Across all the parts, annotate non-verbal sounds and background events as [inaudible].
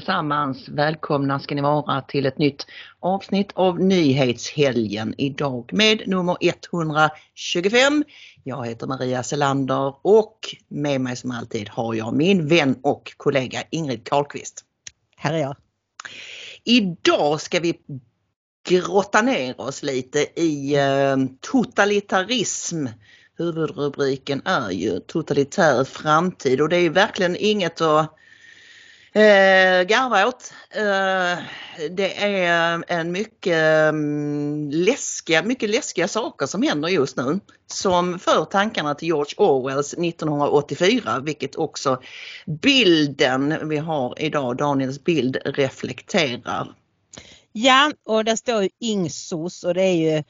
Allesammans! Välkomna ska ni vara till ett nytt avsnitt av Nyhetshelgen idag med nummer 125. Jag heter Maria Selander och med mig som alltid har jag min vän och kollega Ingrid Karlqvist. Här är jag. Idag ska vi grotta ner oss lite i eh, totalitarism. Huvudrubriken är ju totalitär framtid och det är verkligen inget att Eh, garva åt. Eh, det är en mycket mm, läskiga, mycket läskiga saker som händer just nu. Som för tankarna till George Orwells 1984 vilket också bilden vi har idag, Daniels bild, reflekterar. Ja, och där står ju Ingsos och det är ju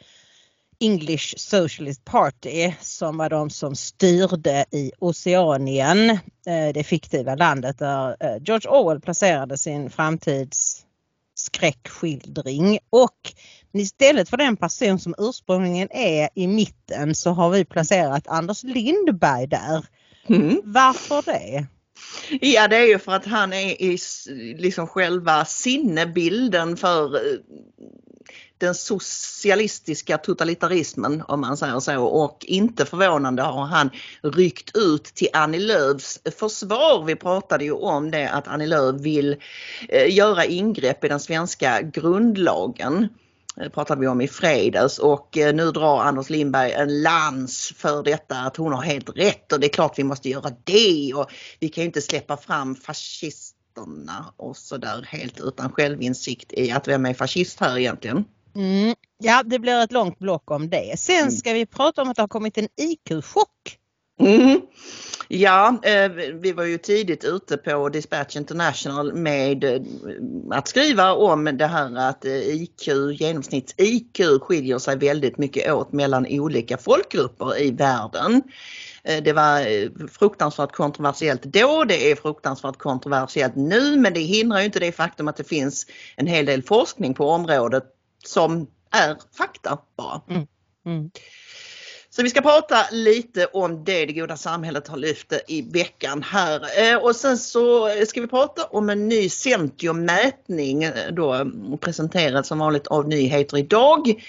English Socialist Party som var de som styrde i Oceanien, eh, det fiktiva landet där eh, George Orwell placerade sin framtidsskräckskildring. Och istället för den person som ursprungligen är i mitten så har vi placerat Anders Lindberg där. Mm. Varför det? Ja det är ju för att han är i liksom själva sinnebilden för eh, den socialistiska totalitarismen om man säger så. Och inte förvånande har han ryckt ut till Annie Lööfs försvar. Vi pratade ju om det att Annie Lööf vill eh, göra ingrepp i den svenska grundlagen. Det pratade vi om i fredags. Och eh, nu drar Anders Lindberg en lans för detta att hon har helt rätt. Och det är klart vi måste göra det. Och vi kan ju inte släppa fram fascisterna och sådär helt utan självinsikt i att vem är fascist här egentligen. Mm. Ja, det blir ett långt block om det. Sen mm. ska vi prata om att det har kommit en IQ-chock. Mm. Ja, eh, vi var ju tidigt ute på Dispatch International med eh, att skriva om det här att eh, IQ, genomsnitts-IQ skiljer sig väldigt mycket åt mellan olika folkgrupper i världen. Det var fruktansvärt kontroversiellt då, det är fruktansvärt kontroversiellt nu men det hindrar ju inte det faktum att det finns en hel del forskning på området som är fakta bara. Mm. Mm. Så vi ska prata lite om det det goda samhället har lyft i veckan här. Eh, och sen så ska vi prata om en ny Centium-mätning eh, då presenterad som vanligt av Nyheter idag.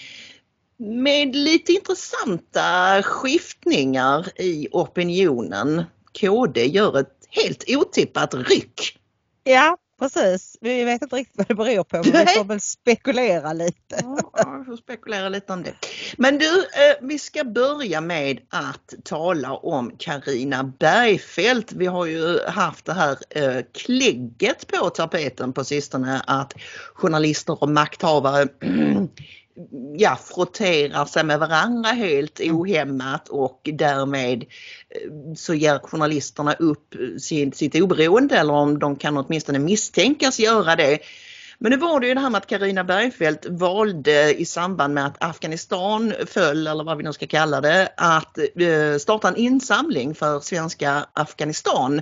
Med lite intressanta skiftningar i opinionen. KD gör ett helt otippat ryck. Ja, Precis, vi vet inte riktigt vad det beror på men vi får väl spekulera lite. Ja, vi får spekulera lite om det. Men du, eh, vi ska börja med att tala om Karina Bergfeldt. Vi har ju haft det här eh, klägget på tapeten på sistone att journalister och makthavare ja, frotterar sig med varandra helt mm. ohämmat och därmed eh, så ger journalisterna upp sin, sitt oberoende eller om de kan åtminstone misstänkas göra det. Men nu var det ju det här med att Karina Bergfeldt valde i samband med att Afghanistan föll, eller vad vi nu ska kalla det, att eh, starta en insamling för svenska Afghanistan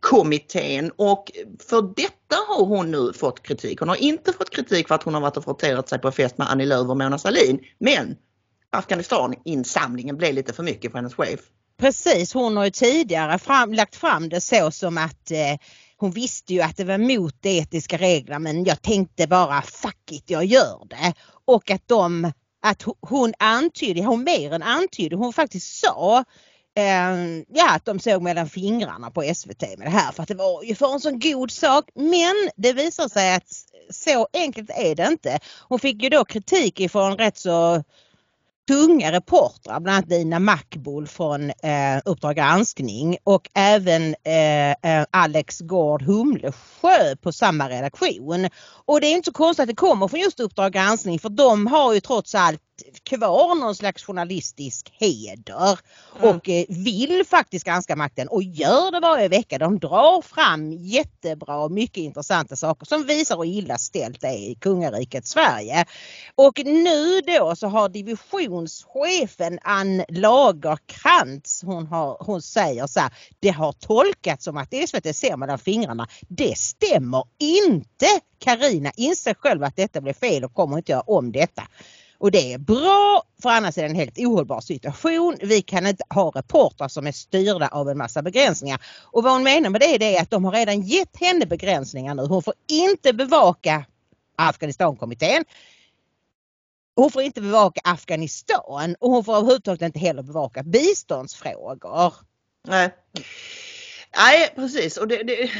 kommittén och för detta har hon nu fått kritik. Hon har inte fått kritik för att hon har varit och frotterat sig på fest med Annie Lööf och Mona Sahlin. Men Afghanistan-insamlingen blev lite för mycket för hennes chef. Precis, hon har ju tidigare fram, lagt fram det så som att eh, hon visste ju att det var mot de etiska reglerna men jag tänkte bara fuck it, jag gör det. Och att de att hon antydde, hon mer än antydde, hon faktiskt sa Ehm, ja, att de såg mellan fingrarna på SVT med det här för att det var ju för en sån god sak. Men det visar sig att så enkelt är det inte. Hon fick ju då kritik ifrån rätt så tunga reportrar, bland annat Dina Mackbull från eh, Uppdrag granskning och även eh, eh Alex Gård Humlesjö på samma redaktion. Och det är inte så konstigt att det kommer från just Uppdrag granskning för de har ju trots allt kvar någon slags journalistisk heder mm. och eh, vill faktiskt granska makten och gör det varje vecka. De drar fram jättebra och mycket intressanta saker som visar hur illa ställt det är i kungariket Sverige. Och nu då så har divisionschefen Ann Lagerkrantz, hon, har, hon säger så här, det har tolkats som att SVT ser mellan fingrarna. Det stämmer inte! Karina inser själv att detta blev fel och kommer inte göra om detta. Och det är bra för annars är det en helt ohållbar situation. Vi kan inte ha reportrar som är styrda av en massa begränsningar. Och vad hon menar med det är att de har redan gett henne begränsningar nu. Hon får inte bevaka Afghanistankommittén. Hon får inte bevaka Afghanistan och hon får överhuvudtaget inte heller bevaka biståndsfrågor. Nej. Nej precis och det, det,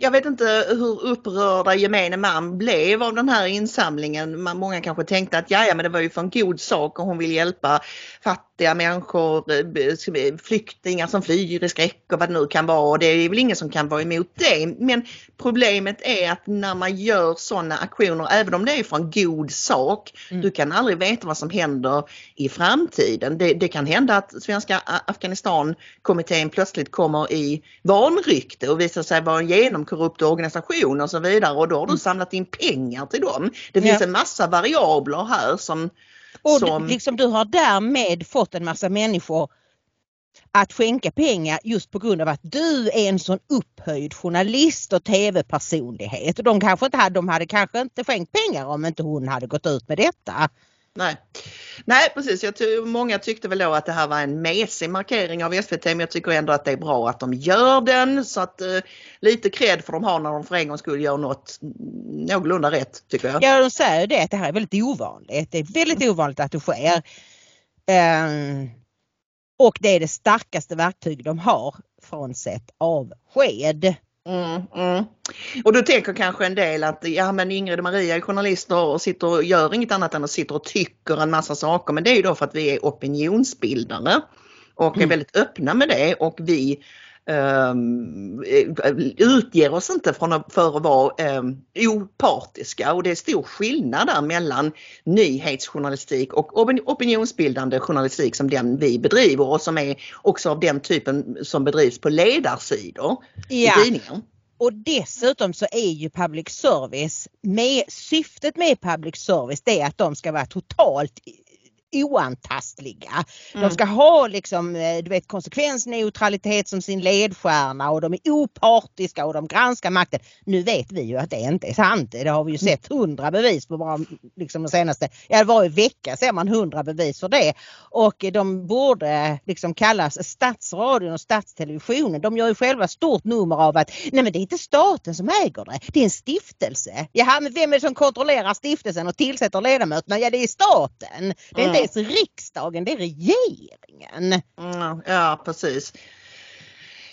jag vet inte hur upprörda gemene man blev av den här insamlingen. Många kanske tänkte att ja, men det var ju för en god sak och hon vill hjälpa fattiga människor, eh, flyktingar som flyr i skräck och vad det nu kan vara. Det är väl ingen som kan vara emot det. Men problemet är att när man gör sådana aktioner, även om det är för en god sak, mm. du kan aldrig veta vad som händer i framtiden. Det, det kan hända att Svenska Afghanistankommittén plötsligt kommer i vanrykte och visar sig vara en genomkorrupt organisation och så vidare och då har du mm. samlat in pengar till dem. Det finns ja. en massa variabler här som och som... liksom du har därmed fått en massa människor att skänka pengar just på grund av att du är en sån upphöjd journalist och tv-personlighet. Och de kanske inte hade, de hade kanske inte skänkt pengar om inte hon hade gått ut med detta. Nej. Nej precis, jag tror, många tyckte väl då att det här var en mesig markering av SVT men jag tycker ändå att det är bra att de gör den så att eh, lite cred får de ha när de för en gång skulle göra något någorlunda rätt tycker jag. Ja de säger det att det här är väldigt ovanligt. Det är väldigt ovanligt att det sker. Um, och det är det starkaste verktyg de har frånsett avsked. Mm, mm. Och då tänker kanske en del att ja men Ingrid och Maria är journalister och sitter och gör inget annat än att sitta och tycker en massa saker men det är ju då för att vi är opinionsbildare och är mm. väldigt öppna med det och vi um, utger oss inte från för att vara um, opartiska och det är stor skillnad där mellan nyhetsjournalistik och opinionsbildande journalistik som den vi bedriver och som är också av den typen som bedrivs på ledarsidor ja. i tidningen. Och dessutom så är ju public service, med, syftet med public service det är att de ska vara totalt oantastliga. Mm. De ska ha liksom, eh, du vet, konsekvensneutralitet som sin ledstjärna och de är opartiska och de granskar makten. Nu vet vi ju att det inte är sant. Det har vi ju sett hundra bevis på bara liksom de senaste, ja varje vecka ser man hundra bevis för det. Och de borde liksom kallas Statsradion och Statstelevisionen. De gör ju själva stort nummer av att nej men det är inte staten som äger det, det är en stiftelse. Jaha men vem är det som kontrollerar stiftelsen och tillsätter ledamöterna? Ja det är staten. Det är mm. inte ens riksdagen, det är regeringen. Mm, ja precis.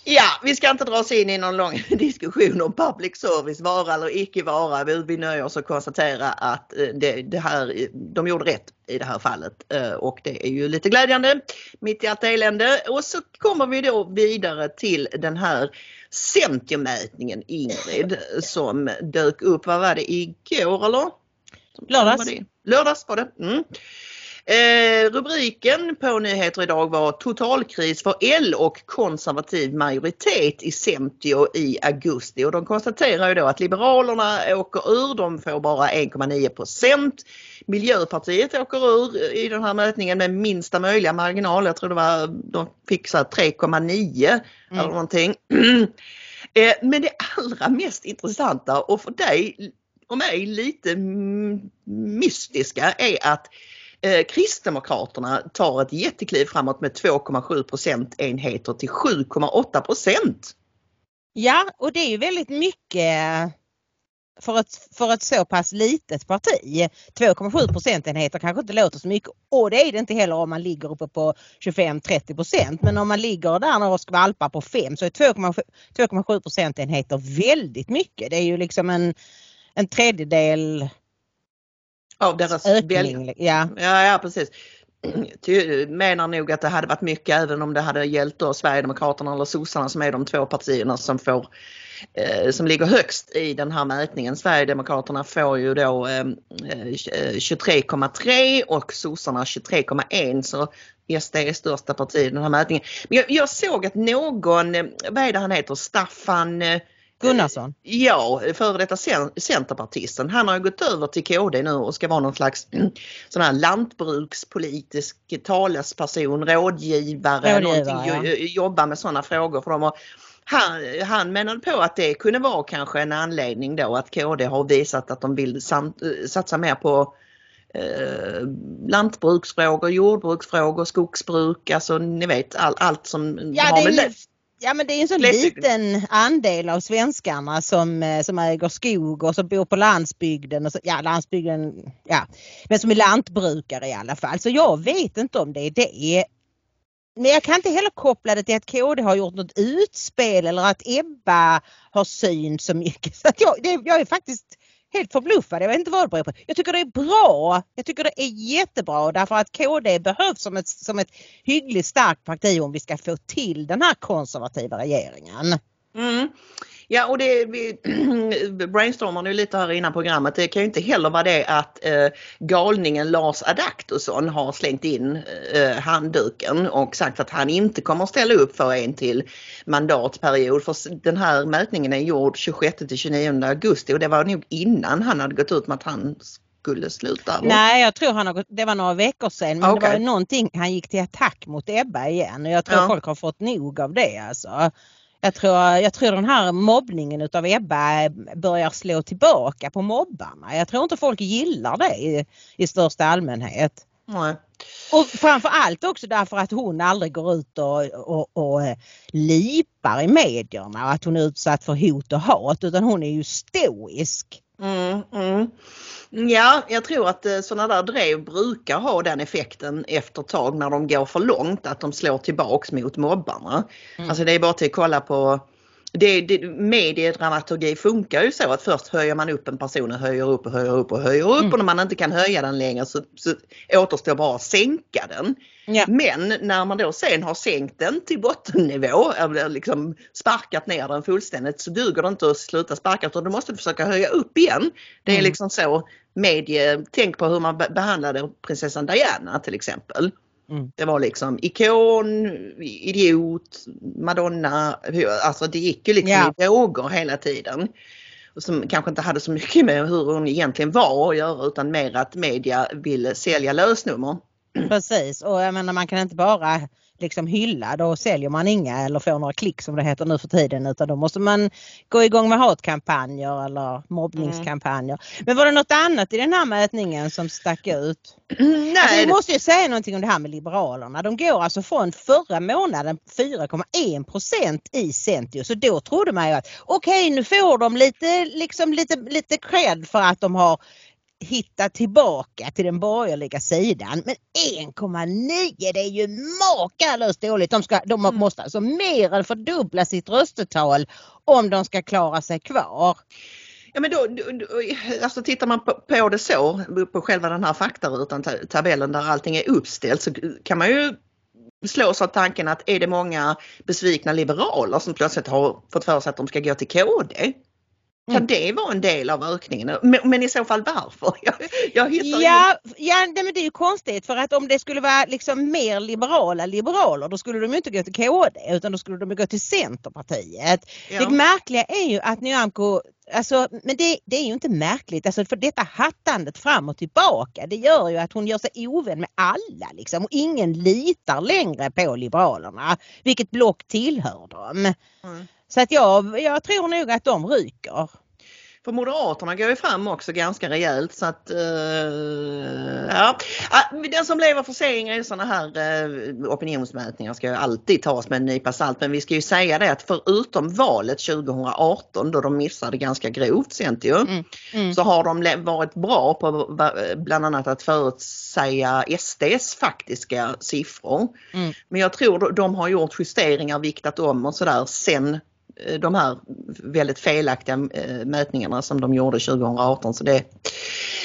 Ja, vi ska inte dra oss in i någon lång [laughs] diskussion om public service vara eller icke vara. Vi nöjer oss att konstatera att eh, det, det, här, de gjorde rätt i det här fallet eh, och det är ju lite glädjande mitt i allt elände. Och så kommer vi då vidare till den här Centiomätningen Ingrid som dök upp, vad var det, igår eller? Lördags. Lördags var det. Mm. Eh, rubriken på Nyheter idag var Totalkris för L och konservativ majoritet i Semtio i augusti och de konstaterar ju då att Liberalerna åker ur, de får bara 1,9 procent. Miljöpartiet åker ur i den här mätningen med minsta möjliga marginal. Jag tror det var, de fick 3,9 mm. eller någonting. [clears throat] Eh, men det allra mest intressanta och för dig och mig lite mystiska är att eh, Kristdemokraterna tar ett jättekliv framåt med 2,7 procentenheter till 7,8 procent. Ja och det är ju väldigt mycket för ett, för ett så pass litet parti. 2,7 procentenheter kanske inte låter så mycket och det är det inte heller om man ligger uppe på 25-30 procent. Men om man ligger där och skvalpar på 5 så är 2,7 procentenheter väldigt mycket. Det är ju liksom en, en tredjedel av deras ökning. Ja. ja, ja precis. menar nog att det hade varit mycket även om det hade gällt då Sverigedemokraterna eller sossarna som är de två partierna som får eh, som ligger högst i den här mätningen. Sverigedemokraterna får ju då eh, 23,3 och sossarna 23,1 så SD är största parti i den här mätningen. Men jag, jag såg att någon, eh, vad är det han heter, Staffan eh, Gunnarsson? Ja, före detta centerpartisten. Han har gått över till KD nu och ska vara någon slags sån här lantbrukspolitisk talesperson, rådgivare, Rådgivare ja. jobba med sådana frågor för dem. Han, han menade på att det kunde vara kanske en anledning då att KD har visat att de vill samt, satsa mer på eh, lantbruksfrågor, jordbruksfrågor, skogsbruk, alltså ni vet all, allt som ja, har med det. Ja men det är en så liten andel av svenskarna som, eh, som äger skog och som bor på landsbygden. Och så, ja landsbygden, ja. Men som är lantbrukare i alla fall. Så jag vet inte om det är det. Men jag kan inte heller koppla det till att KD har gjort något utspel eller att Ebba har synts så mycket. [laughs] Så att jag, det, jag är faktiskt helt förbluffad. Jag vet inte vad det beror på. Jag tycker det är bra. Jag tycker det är jättebra därför att KD behövs som ett, som ett hyggligt starkt parti om vi ska få till den här konservativa regeringen. Mm. Ja och det, vi [clears throat] brainstormade ju lite här innan programmet. Det kan ju inte heller vara det att eh, galningen Lars Adaktusson har slängt in eh, handduken och sagt att han inte kommer ställa upp för en till mandatperiod. För den här mätningen är gjord 26 till 29 augusti och det var nog innan han hade gått ut med att han skulle sluta? Nej, jag tror han har gått, det var några veckor sedan men okay. det var någonting, han gick till attack mot Ebba igen och jag tror ja. folk har fått nog av det alltså. Jag tror, jag tror den här mobbningen utav Ebba börjar slå tillbaka på mobbarna. Jag tror inte folk gillar det i, i största allmänhet. Nej. Och framförallt också därför att hon aldrig går ut och, och, och eh, lipar i medierna och att hon är utsatt för hot och hat utan hon är ju stoisk. Mm, mm. Ja, jag tror att eh, sådana där drev brukar ha den effekten efter ett tag när de går för långt att de slår tillbaks mot mobbarna. Mm. Alltså det är bara till att kolla på det, det, mediedramaturgi funkar ju så att först höjer man upp en person och höjer upp och höjer upp och höjer upp mm. och när man inte kan höja den längre så, så återstår bara att sänka den. Ja. Men när man då sen har sänkt den till bottennivå eller liksom sparkat ner den fullständigt så duger det inte att sluta sparka utan du måste försöka höja upp igen. Det är mm. liksom så medie, tänk på hur man behandlade prinsessan Diana till exempel. Mm. Det var liksom ikon, idiot, madonna, alltså det gick ju liksom ja. i vågor hela tiden. Som kanske inte hade så mycket med hur hon egentligen var att göra utan mer att media ville sälja lösnummer. Precis och jag menar man kan inte bara liksom hylla, då säljer man inga eller får några klick som det heter nu för tiden utan då måste man gå igång med hatkampanjer eller mobbningskampanjer. Mm. Men var det något annat i den här mätningen som stack ut? Nej. Alltså, vi måste ju säga någonting om det här med Liberalerna. De går alltså från förra månaden 4,1% i Centio så då trodde man ju att okej okay, nu får de lite, liksom, lite, lite cred för att de har hitta tillbaka till den borgerliga sidan. Men 1,9 det är ju makalöst dåligt. De, ska, de mm. måste alltså mer än fördubbla sitt röstetal om de ska klara sig kvar. Ja men då, då, alltså tittar man på, på det så, på själva den här faktarutan, tabellen där allting är uppställt så kan man ju slås av tanken att är det många besvikna liberaler som plötsligt har fått för sig att de ska gå till KD? Kan mm. det vara en del av ökningen? Men, men i så fall varför? [laughs] Jag, jag ja, ja det, men det är ju konstigt för att om det skulle vara liksom mer liberala liberaler då skulle de inte gå till KD utan då skulle de gå till Centerpartiet. Ja. Det märkliga är ju att Nyamko Alltså, men det, det, är ju inte märkligt, alltså för detta hattandet fram och tillbaka det gör ju att hon gör sig ovän med alla liksom och ingen litar längre på Liberalerna. Vilket block tillhör de? Mm. Så att jag, jag tror nog att de ryker. För Moderaterna går ju fram också ganska rejält så att uh, ja. Den som lever för segrar i sådana här uh, opinionsmätningar ska ju alltid tas med en nypa salt men vi ska ju säga det att förutom valet 2018 då de missade ganska grovt sent ju mm. Mm. så har de varit bra på bland annat att förutsäga SDs faktiska siffror. Mm. Men jag tror de har gjort justeringar, viktat om och sådär sen Eh, de här väldigt felaktiga eh, mätningarna som de gjorde 2018. Så det,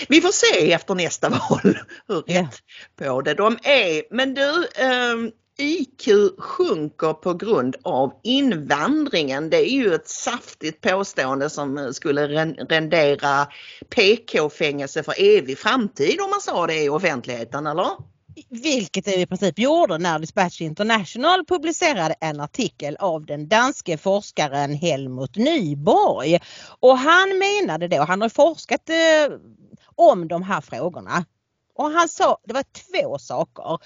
Vi får se efter nästa [laughs] val hur Ja. rätt på det de är. Men du, ehm, IQ sjunker på grund av invandringen. Det är ju ett saftigt påstående som eh, skulle ren- rendera PK-fängelse för evig framtid om man sa det i offentligheten, eller? Vilket det i princip gjorde när Dispatch International publicerade en artikel av den danske forskaren Helmut Nyborg. Och han menade då, han har forskat eh, om de här frågorna. Och han sa, det var två saker.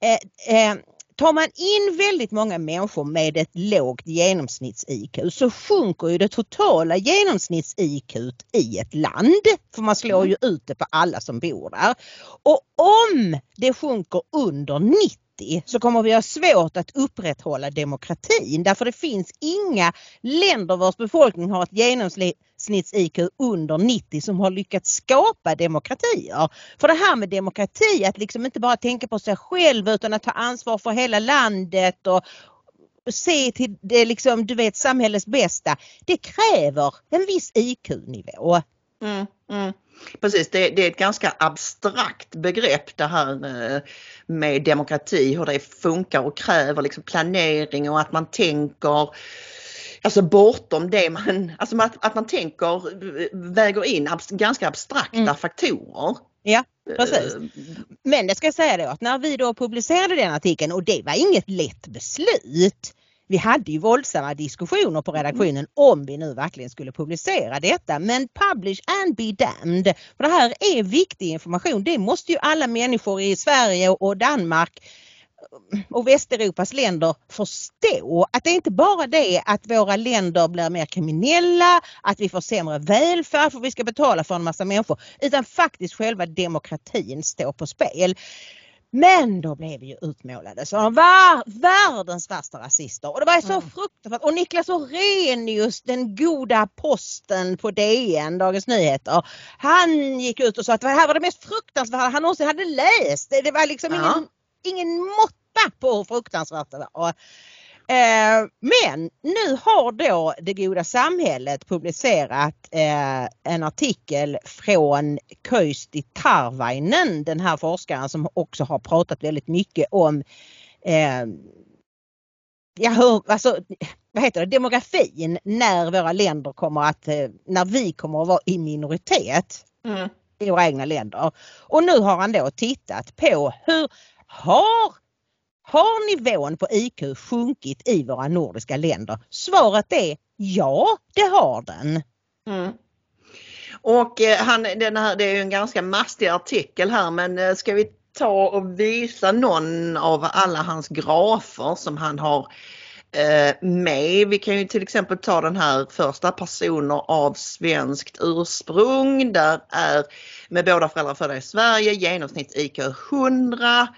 Eh, eh, tar man in väldigt många människor med ett lågt genomsnitts-IQ så sjunker ju det totala genomsnitts-IQ i ett land. För man slår ju ut det på alla som bor där. Och om det sjunker under 90 så kommer vi ha svårt att upprätthålla demokratin därför det finns inga länder vars befolkning har ett genomsnitts-IQ under 90 som har lyckats skapa demokratier. För det här med demokrati, att liksom inte bara tänka på sig själv utan att ta ansvar för hela landet och se till det liksom, du vet, samhällets bästa. Det kräver en viss IQ-nivå. Mm, mm. Precis, det, det är ett ganska abstrakt begrepp det här eh, med demokrati, hur det funkar och kräver liksom planering och att man tänker Alltså bortom det man, alltså att, att man tänker, eh, väger in abs, ganska abstrakta Mm. faktorer. Ja, precis. Eh, Men det ska jag säga då att när vi då publicerade den artikeln och det var inget lätt beslut. Vi hade ju våldsamma diskussioner på redaktionen om vi nu verkligen skulle publicera detta. Men publish and be damned. För det här är viktig information. Det måste ju alla människor i Sverige och Danmark och Västeuropas länder förstå att det är inte bara det att våra länder blir mer kriminella, att vi får sämre välfärd för vi ska betala för en massa människor, utan faktiskt själva demokratin står på spel. Men då blev vi ju utmålade som var världens värsta rasister och det var så Mm. fruktansvärt. Och Niklas Orrenius, den goda posten på DN, Dagens Nyheter, han gick ut och sa att det här var det mest fruktansvärda han någonsin hade läst. Det det var liksom Ja. ingen, ingen måtta på hur fruktansvärt det var. Eh, men nu har då Det goda samhället publicerat eh, en artikel från Köisti Tarvainen, den här forskaren som också har pratat väldigt mycket om eh, ja, hur, alltså, vad heter det, demografin när våra länder kommer att, när vi kommer att vara i minoritet Mm. i våra egna länder. Och nu har han då tittat på hur har, har nivån på IQ sjunkit i våra nordiska länder? Svaret är ja, det har den. Mm. Och eh, han, den här, det är ju en ganska mastig artikel här men eh, ska vi ta och visa någon av alla hans grafer som han har eh, med. Vi kan ju till exempel ta den här första personer av svenskt ursprung. Där är med båda föräldrar födda i Sverige genomsnitt IQ 100.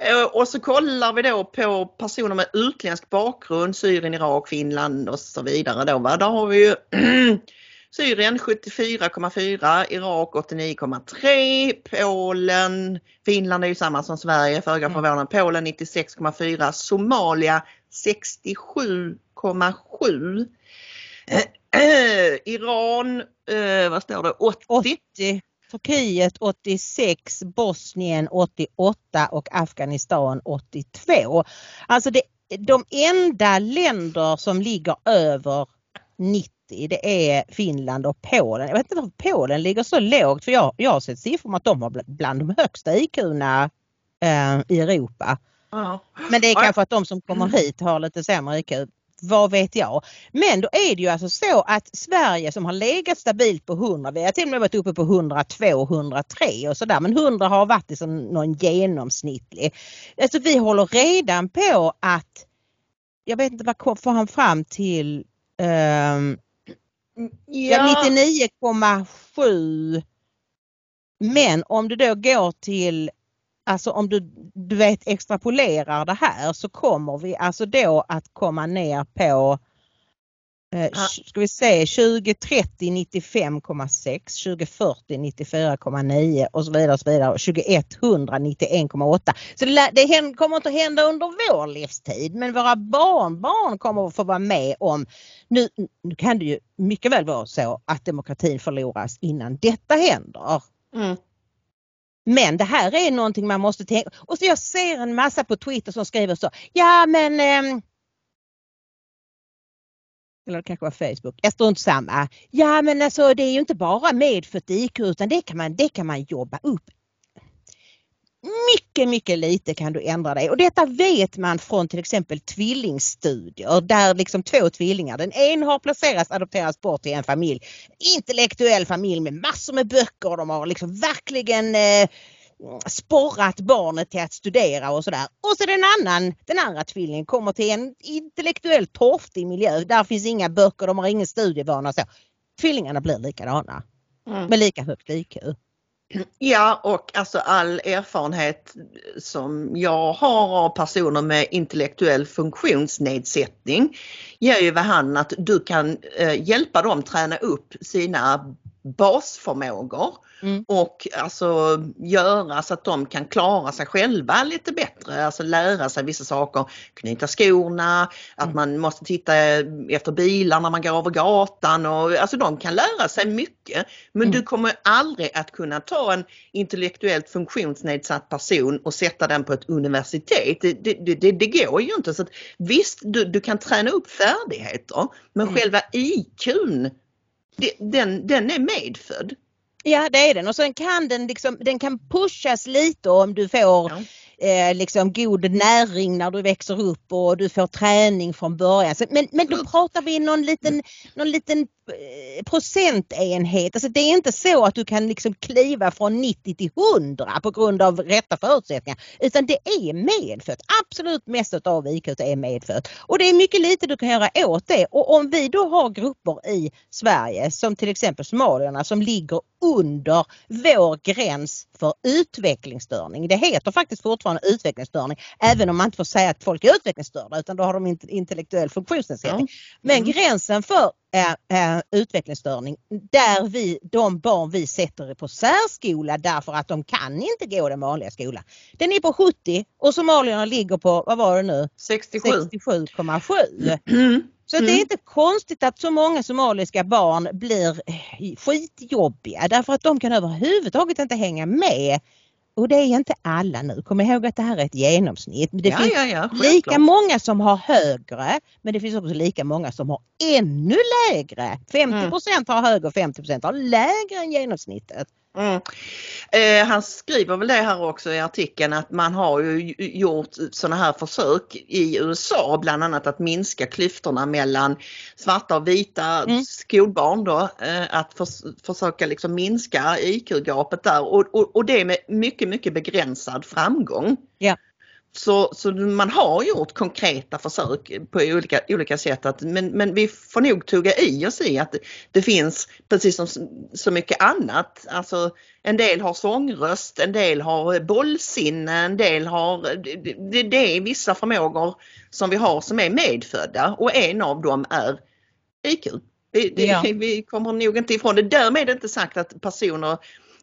Eh, Och så kollar vi då på personer med utländsk bakgrund, Syrien, Irak, Finland och så vidare. Då, va? Där har vi ju [clears throat] Syrien 74,4, Irak 89,3, Polen, Finland är ju samma som Sverige, föga Mm. förvånande, Polen 96,4, Somalia 67,7. [clears throat] Iran, eh, vad står det, 80. 80, Turkiet 86, Bosnien 88 och Afghanistan 82. Alltså det, de enda länder som ligger över 90 det är Finland och Polen. Jag vet inte varför Polen ligger så lågt för jag, jag har sett siffror om att de har bl- bland de högsta IQna eh, i Europa. Ja. Men det är Ja. kanske att de som kommer hit har lite sämre IQ. Vad vet jag. Men då är det ju alltså så att Sverige som har legat stabilt på 100, vi har till och med varit uppe på 102, 103 och sådär. Men 100 har varit liksom någon genomsnittlig. Alltså vi håller redan på att, jag vet inte vad får han fram till, ehm, ja. 99,7 men om du då går till, alltså om du, du vet extrapolerar det här så kommer vi alltså då att komma ner på eh, ska vi se 2030 95,6, 2040 94,9 och så vidare och så vidare och 2100 91,8. Så det, kommer inte att hända under vår livstid men våra barnbarn kommer att få vara med om nu, nu kan det ju mycket väl vara så att demokratin förloras innan detta händer. Mm. Men det här är någonting man måste tänka och så jag ser en massa på Twitter som skriver så, ja men eh, eller det kanske var Facebook, jag strunt samma. Ja men alltså det är ju inte bara medfött IQ utan det kan man, det kan man jobba upp. Mycket, mycket lite kan du ändra dig och detta vet man från till exempel tvillingstudier där liksom två tvillingar, den ena har placerats, adopterats bort till en familj, intellektuell familj med massor med böcker, de har liksom verkligen eh, sporrat barnet till att studera och sådär. Och så den annan, den andra tvillingen kommer till en intellektuellt torftig miljö. Där finns inga böcker, de har ingen studievana och så. Tvillingarna blir likadana. Mm. Med lika högt IQ. Ja och alltså all erfarenhet som jag har av personer med intellektuell funktionsnedsättning ger ju vid handen att du kan eh, hjälpa dem träna upp sina basförmågor Mm. och alltså göra så att de kan klara sig själva lite bättre, alltså lära sig vissa saker, knyta skorna, att Mm. man måste titta efter bilar när man går över gatan och alltså de kan lära sig mycket men Mm. du kommer aldrig att kunna ta en intellektuellt funktionsnedsatt person och sätta den på ett universitet. Det, det, det, det går ju inte. Så att, visst, du, du kan träna upp färdigheter men Mm. själva IQn den, den är medfödd. Ja det är den och sen kan den liksom, den kan pushas lite om du får Ja. Eh, liksom god näring när du växer upp och du får träning från början. Så, men, men då Mm. pratar vi någon liten, någon liten eh, procentenhet. Alltså det är inte så att du kan liksom kliva från 90 till 100 på grund av rätta förutsättningar. Utan det är medfött. Absolut mest av IQ är medfött. Och det är mycket lite du kan göra åt det. Och om vi då har grupper i Sverige som till exempel somalierna som ligger under vår gräns för utvecklingsstörning. Det heter faktiskt fortfarande utvecklingsstörning även om man inte får säga att folk är utvecklingsstörda utan då har de inte intellektuell funktionsnedsättning. Men Mm. gränsen för äh, äh, utvecklingsstörning där vi, de barn vi sätter på särskola därför att de kan inte gå den vanliga skolan. Den är på 70 och somalierna ligger på, vad var det nu, 67. 67,7. Mm. Så det är Mm. inte konstigt att så många somaliska barn blir eh, skitjobbiga därför att de kan överhuvudtaget inte hänga med. Och det är inte alla nu. Kom ihåg att det här är ett genomsnitt. Det ja, finns ja, ja, lika många som har högre men det finns också lika många som har ännu lägre. 50 Mm. har högre och 50% har lägre än genomsnittet. Mm. Eh, han skriver väl det här också i artikeln att man har ju gjort sådana här försök i USA bland annat att minska klyftorna mellan svarta och vita Mm. skolbarn då. Eh, att förs försöka liksom minska IQ-gapet där och, och, och det med mycket, mycket begränsad framgång. Ja. Så, så man har gjort konkreta försök på olika, olika sätt att, men, men vi får nog tugga i oss i att det, det finns precis som så mycket annat. Alltså en del har sångröst, en del har bollsinne, en del har, det, det, det är vissa förmågor som vi har som är medfödda och en av dem är IQ. Det, det, Ja. Vi kommer nog inte ifrån det. Därmed inte sagt att personer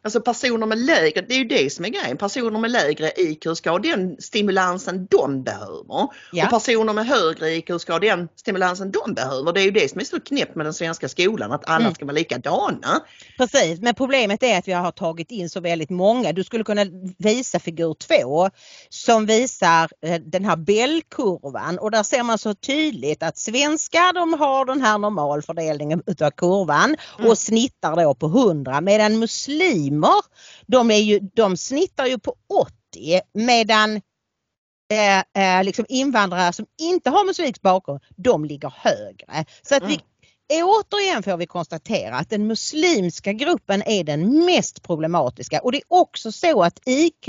Alltså personer med lägre, det är ju det som är grejen, personer med lägre IQ ska ha den stimulansen de behöver. Ja. Och personer med högre IQ ska ha den stimulansen de behöver. Det är ju det som är så knäppt med den svenska skolan, att alla Mm. ska vara likadana. Precis, men problemet är att vi har tagit in så väldigt många. Du skulle kunna visa figur 2 som visar eh, den här Bellkurvan och där ser man så tydligt att svenskar de har den här normalfördelningen utav kurvan Mm. och snittar då på 100 medan muslimer de, är ju, de snittar ju på 80 medan eh, eh, liksom invandrare som inte har muslimsk bakgrund de ligger högre. Så att vi Mm. Återigen får vi konstatera att den muslimska gruppen är den mest problematiska och det är också så att IQ,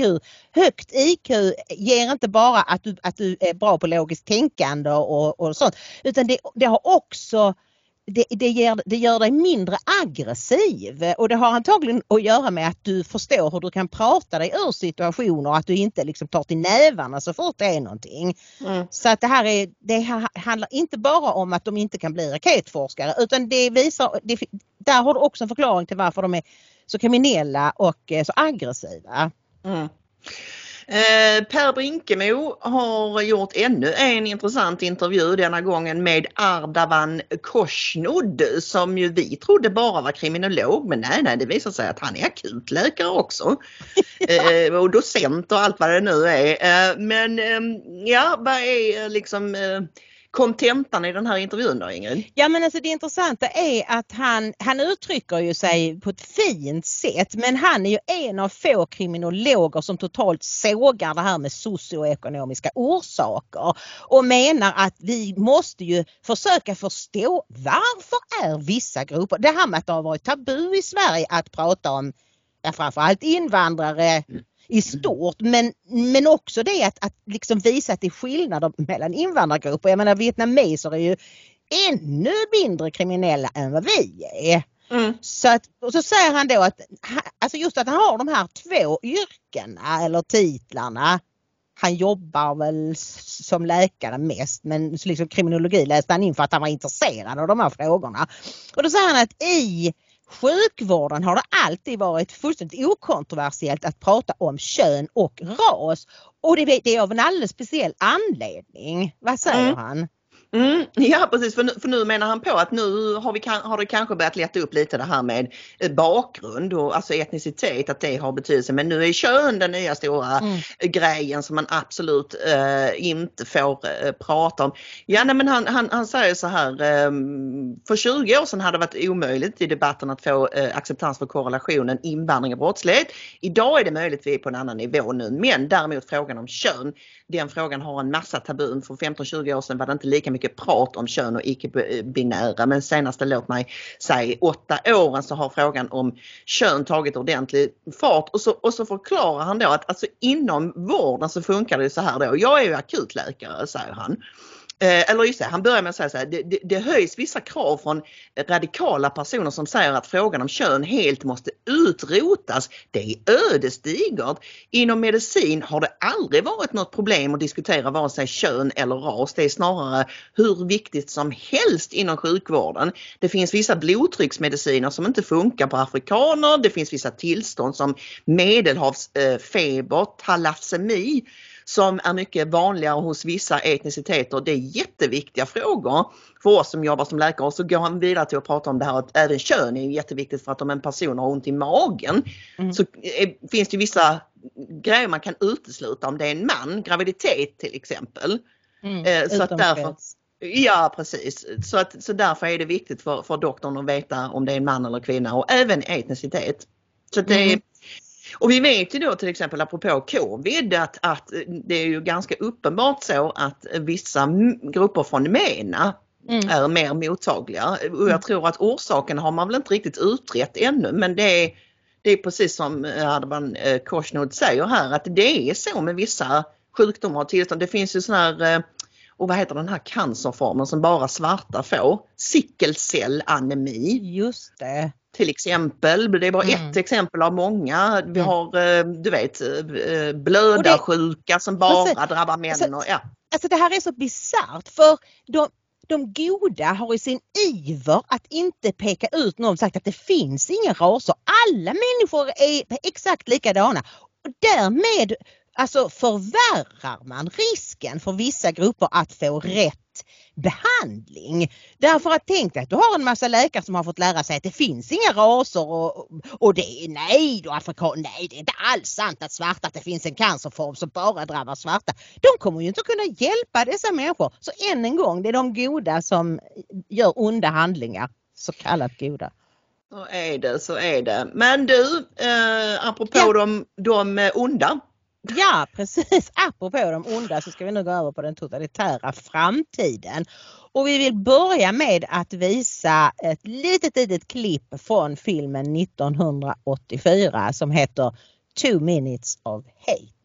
högt IQ ger inte bara att du, att du är bra på logiskt tänkande och, och sånt utan det, det har också det, det, ger, det gör dig mindre aggressiv och det har antagligen att göra med att du förstår hur du kan prata dig ur situationer och att du inte liksom tar till nävarna så fort det är någonting. Mm. Så att det här är, det här handlar inte bara om att de inte kan bli raketforskare utan det visar, det, där har du också en förklaring till varför de är så kriminella och eh, så aggressiva. Mm. Eh, per Brinkemo har gjort ännu en intressant intervju denna gången med Ardavan Koshnod som ju vi trodde bara var kriminolog men nej, nej det visar sig att han är akutläkare också. [laughs] eh, och docent och allt vad det nu är. Eh, men ehm, ja, vad är liksom kontentan i den här intervjun då Ingrid? Ja men alltså det intressanta är att han, han uttrycker ju sig på ett fint sätt men han är ju en av få kriminologer som totalt sågar det här med socioekonomiska orsaker och menar att vi måste ju försöka förstå varför är vissa grupper, det här med att det har varit tabu i Sverige att prata om ja, framförallt invandrare i stort men, men också det att, att liksom visa att det är skillnader mellan invandrargrupper. Jag menar vietnameser är ju ännu mindre kriminella än vad vi är. Mm. Så, att, och så säger han då att alltså just att han har de här två yrkena eller titlarna. Han jobbar väl som läkare mest men liksom kriminologi läste han in för att han var intresserad av de här frågorna. Och då säger han att i sjukvården har det alltid varit fullständigt okontroversiellt att prata om kön och ras. Och det, är av en alldeles speciell anledning. Vad säger mm. han? Mm, ja precis, för nu, för nu menar han på att nu har, vi, har det kanske börjat lätta upp lite det här med eh, bakgrund och alltså etnicitet, att det har betydelse. Men nu är kön den nya stora mm. grejen som man absolut eh, inte får eh, prata om. Ja nej, men han, han, han säger så här, eh, för 20 år sedan hade det varit omöjligt i debatten att få eh, acceptans för korrelationen invandring och brottslighet. Idag är det möjligt, vi är på en annan nivå nu, men däremot frågan om kön, den frågan har en massa tabun. För 15-20 år sedan var det inte lika mycket prat om kön och icke-binära men senaste låt mig säga åtta åren så har frågan om kön tagit ordentlig fart och så, och så förklarar han då att alltså inom vården så funkar det så här då. Jag är ju akutläkare säger han. Eh, eller just det, han börjar med att säga så här, det, det, det, höjs vissa krav från radikala personer som säger att frågan om kön helt måste utrotas. Det är ödesdigert. Inom medicin har det aldrig varit något problem att diskutera vare sig kön eller ras. Det är snarare hur viktigt som helst inom sjukvården. Det finns vissa blodtrycksmediciner som inte funkar på afrikaner. Det finns vissa tillstånd som medelhavsfeber, eh, talassemi som är mycket vanligare hos vissa etniciteter. Det är jätteviktiga frågor för oss som jobbar som läkare och så går han vidare till att prata om det här att även kön är jätteviktigt för att om en person har ont i magen mm. så är, finns det vissa grejer man kan utesluta om det är en man, graviditet till exempel. Mm, eh, så att därför, Ja precis, så, att, så därför är det viktigt för, för doktorn att veta om det är en man eller kvinna och även etnicitet. Så det mm. Och vi vet ju då till exempel apropå covid att, att det är ju ganska uppenbart så att vissa grupper från MENA mm. är mer mottagliga. Och jag mm. tror att orsaken har man väl inte riktigt utrett ännu men det är, det är precis som Ardaban eh, Korsnod säger här att det är så med vissa sjukdomar och tillstånd. Det finns ju sådana här eh, och vad heter den här cancerformen som bara svarta får? Sickelcellanemi. Just det till exempel. Det är bara mm. ett exempel av många. Vi mm. har eh, du vet eh, blödarsjuka som bara alltså, drabbar män. Alltså, och, ja. alltså det här är så bisarrt för de, de goda har i sin iver att inte peka ut någon sagt att det finns inga raser. Alla människor är exakt likadana. Och därmed alltså förvärrar man risken för vissa grupper att få rätt behandling. Därför att tänk dig att du har en massa läkare som har fått lära sig att det finns inga raser och, och det är nej då afrikan, nej det är inte alls sant att svarta, att det finns en cancerform som bara drabbar svarta. De kommer ju inte att kunna hjälpa dessa människor. Så än en gång, det är de goda som gör onda handlingar, så kallat goda. Så är det, så är det. Men du, eh, apropå ja. de, de onda Ja precis, apropå de onda så ska vi nu gå över på den totalitära framtiden. Och vi vill börja med att visa ett litet litet klipp från filmen 1984 som heter Two minutes of hate.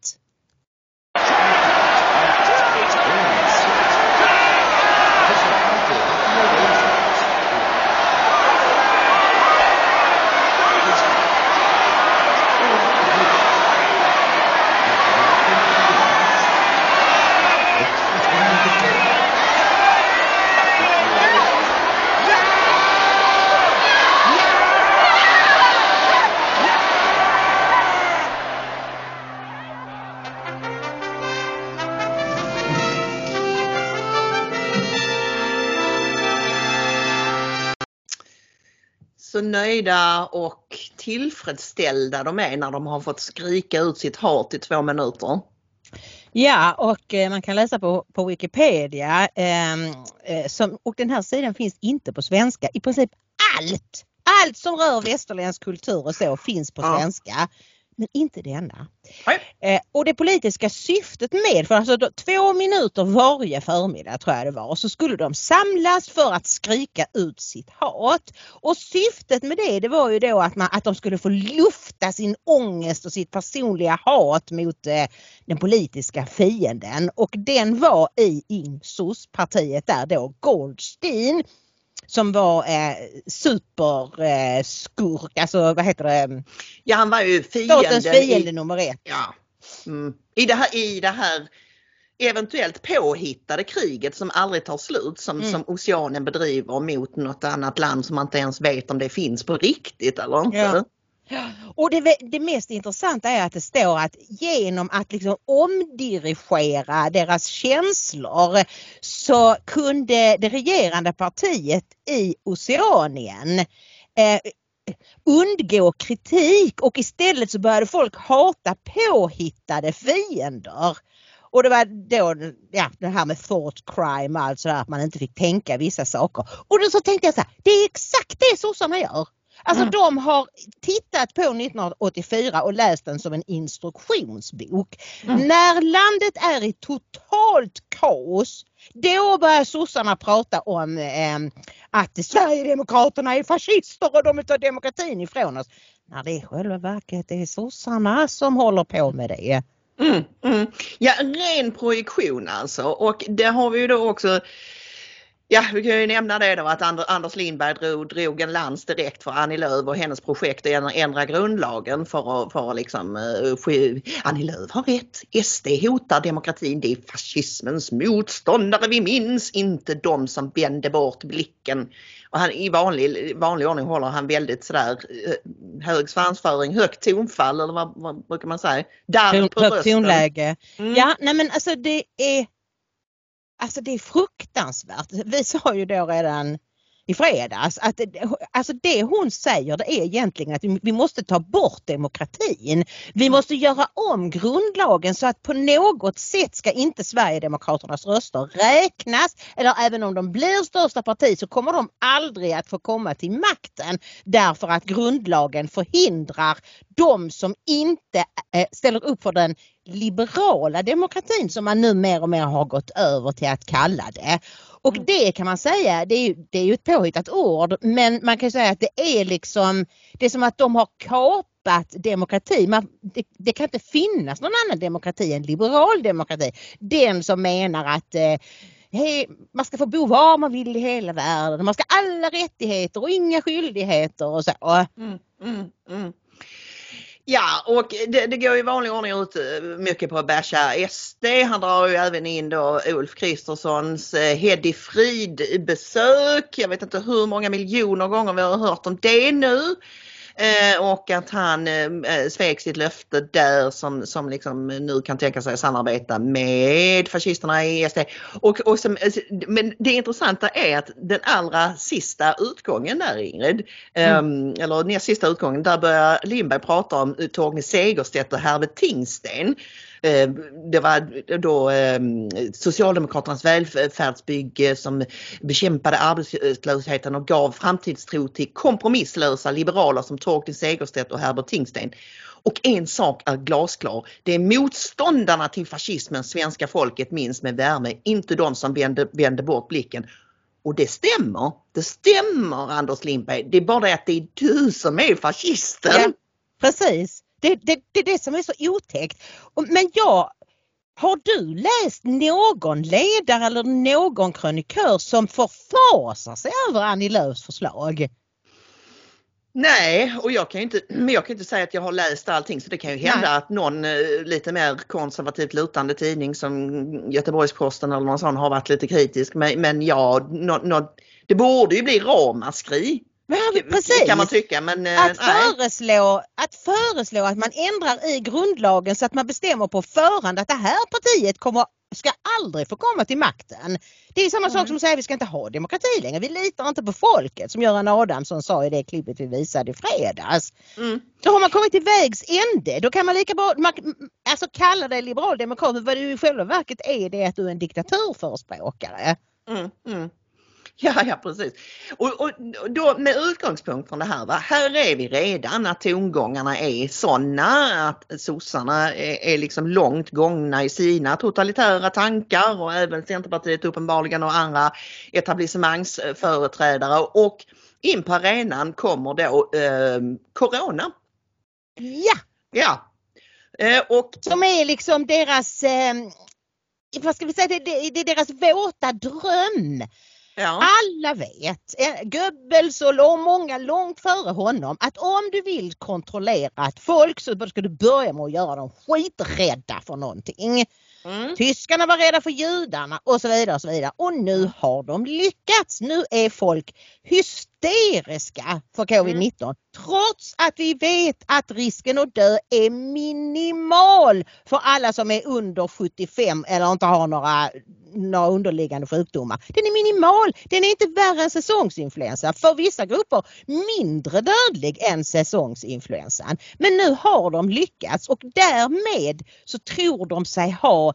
Nöjda och tillfredsställda de är när de har fått skrika ut sitt hat i två minuter. Ja och eh, man kan läsa på, på Wikipedia ehm, eh, som, och den här sidan finns inte på svenska. I princip allt, allt som rör västerländsk kultur och så finns på Ja. Men inte denna. Nej. Eh, och det politiska syftet med, för alltså då, två minuter varje förmiddag tror jag det var, så skulle de samlas för att skrika ut sitt hat. Och syftet med det, det var ju då att, man, att de skulle få lufta sin ångest och sitt personliga hat mot eh, den politiska fienden och den var i Ingsos-partiet där då Goldstein som var eh, superskurk, eh, alltså vad heter det, Ja han var ju statens fienden fiende i, nummer ett. ja, mm, i, det här, i det här eventuellt påhittade kriget som aldrig tar slut som, Mm. som Oceanen bedriver mot något annat land som man inte ens vet om det finns på riktigt eller inte. Ja. Och det, det mest intressanta är att det står att genom att liksom omdirigera deras känslor så kunde det regerande partiet i Oceanien eh, undgå kritik och istället så började folk hata påhittade fiender. Och det var då ja, det här med thought crime, alltså att man inte fick tänka vissa saker. Och då så tänkte jag så här, det är exakt det sossarna gör. Alltså Mm. de har tittat på 1984 och läst den som en instruktionsbok. Mm. När landet är i totalt kaos då börjar sossarna prata om eh, att Sverigedemokraterna är fascister och de vill ta demokratin ifrån oss. När det i själva verket är sossarna som håller på med det. Mm, mm. Ja, ren projektion alltså och det har vi ju då också Ja, vi kan ju nämna det då att And- Anders Lindberg drog, drog en lans direkt för Annie Lööf och hennes projekt att ändra- grundlagen för att, för att liksom, uh, Annie Lööf har rätt. SD hotar demokratin. Det är fascismens motståndare vi minns, inte de som vände bort blicken. Och han, I vanlig, vanlig ordning håller han väldigt sådär eh, hög svansföring, högt tonfall eller vad, vad brukar man säga? Darr på rösten. tonläge. Mm. Ja, nej men alltså det är Alltså det är fruktansvärt. Vi sa ju då redan i fredags att det, alltså det hon säger det är egentligen att vi- måste ta bort demokratin. Vi måste göra om grundlagen så att på något sätt ska inte Sverigedemokraternas röster räknas eller även om de blir största parti så kommer de aldrig att få komma till makten därför att grundlagen förhindrar de som inte eh, ställer upp för den liberala demokratin som man nu mer och mer har gått över till att kalla det. Och Mm. det kan man säga, det är, ju, det är ju ett påhittat ord, men man kan säga att det är liksom, det är som att de har kapat demokrati. Man, det, det kan inte finnas någon annan demokrati än liberal demokrati. Den som menar att eh, Hej, man ska få bo var man vill i hela världen. Man ska alla rättigheter och inga skyldigheter och så. Mm, mm, mm. Ja och det, det går i vanlig ordning ut eh, mycket på att basha SD. Han drar ju även in då Ulf Kristerssons Hedi Heddy Frid besök. Jag vet inte hur många miljoner gånger vi har hört om det nu. Eh, och att han eh, svek sitt löfte där som, som liksom nu kan tänka sig att samarbeta med fascisterna i SD. Och, och som, eh, men det intressanta är att den allra sista utgången där Ingrid, ehm, eller näst sista utgången, där börjar Lindberg prata om eh, Torgny Segerstedt och Herbert Tingsten. Eh, det var då eh, Socialdemokraternas välfärdsbygge som bekämpade arbetslösheten och gav framtidstro till kompromisslösa liberaler som Torgny Segerstedt och Herbert Tingsten. Och en sak är glasklar. Det är motståndarna till fascismen svenska folket minns med värme, inte de som vände, vände bort blicken. Och det stämmer. Det stämmer Anders Lindberg. Det är bara det att det är du som är fascisten. Ja, precis. Det, det, det är det som är så otäckt. Men jag, har du läst någon ledare eller någon krönikör som förfasar sig över Annie Lööfs förslag? Nej, och jag kan inte, men jag kan inte säga att jag har läst allting så det kan ju hända Nej. att någon eh, lite mer konservativt lutande tidning som Göteborgs-Posten eller någon sån har varit lite kritisk. Men, men ja, nå, nå, det borde ju bli ramaskri. Ja, precis. kan man tycka men eh, Att nej. föreslå, att föreslå att man ändrar i grundlagen så att man bestämmer på förhand att det här partiet kommer, ska aldrig få komma till makten. Det är samma sak Mm. som att säga att vi ska inte ha demokrati längre. Vi litar inte på folket som Göran Adamsson sa i det klippet vi visade i fredags. Mm. Då har man kommit till vägs ände. Då kan man lika bra man, alltså kalla dig liberal demokrat. Vad du i själva verket är det är att du är en diktaturförespråkare. Mm, mm. [laughs] Ja, ja precis. Och, och då med utgångspunkt från det här, va? här är vi redan att tongångarna är sådana att sossarna är, är liksom långt gångna i sina totalitära tankar och även Centerpartiet uppenbarligen och andra etablissemangsföreträdare och in på arenan kommer då eh, Corona. Ja, Ja. Eh, och som är liksom deras, eh, vad ska vi säga, det, det, det är deras våta dröm. Ja. Alla vet, eh, Goebbels och många långt före honom, att om du vill kontrollera ett folk så ska du börja med att göra dem skiträdda för någonting. Mm. Tyskarna var rädda för judarna och så vidare och så vidare. Och nu har de lyckats. Nu är folk hysteriska för covid-19 trots att vi vet att risken att dö är minimal för alla som är under 75 eller inte har några, några underliggande sjukdomar. Den är minimal. Den är inte värre än säsongsinfluensa. För vissa grupper mindre dödlig än säsongsinfluensan. Men nu har de lyckats och därmed så tror de sig ha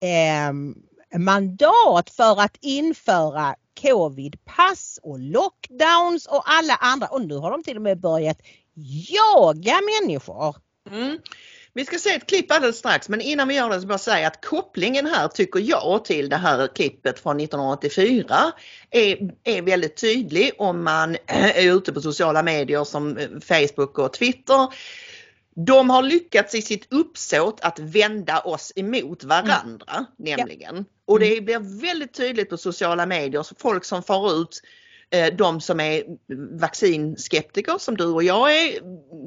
eh, mandat för att införa covidpass och lockdowns och alla andra och nu har de till och med börjat jaga människor. Mm. Vi ska se ett klipp alldeles strax men innan vi gör det så bara säga att kopplingen här tycker jag till det här klippet från 1984 är, är väldigt tydlig om man [clears throat] är ute på sociala medier som eh, Facebook och Twitter. De har lyckats i sitt uppsåt att vända oss emot varandra nämligen. Och det blir väldigt tydligt på sociala medier, folk som far ut eh, de som är vaccinskeptiker som du och jag är.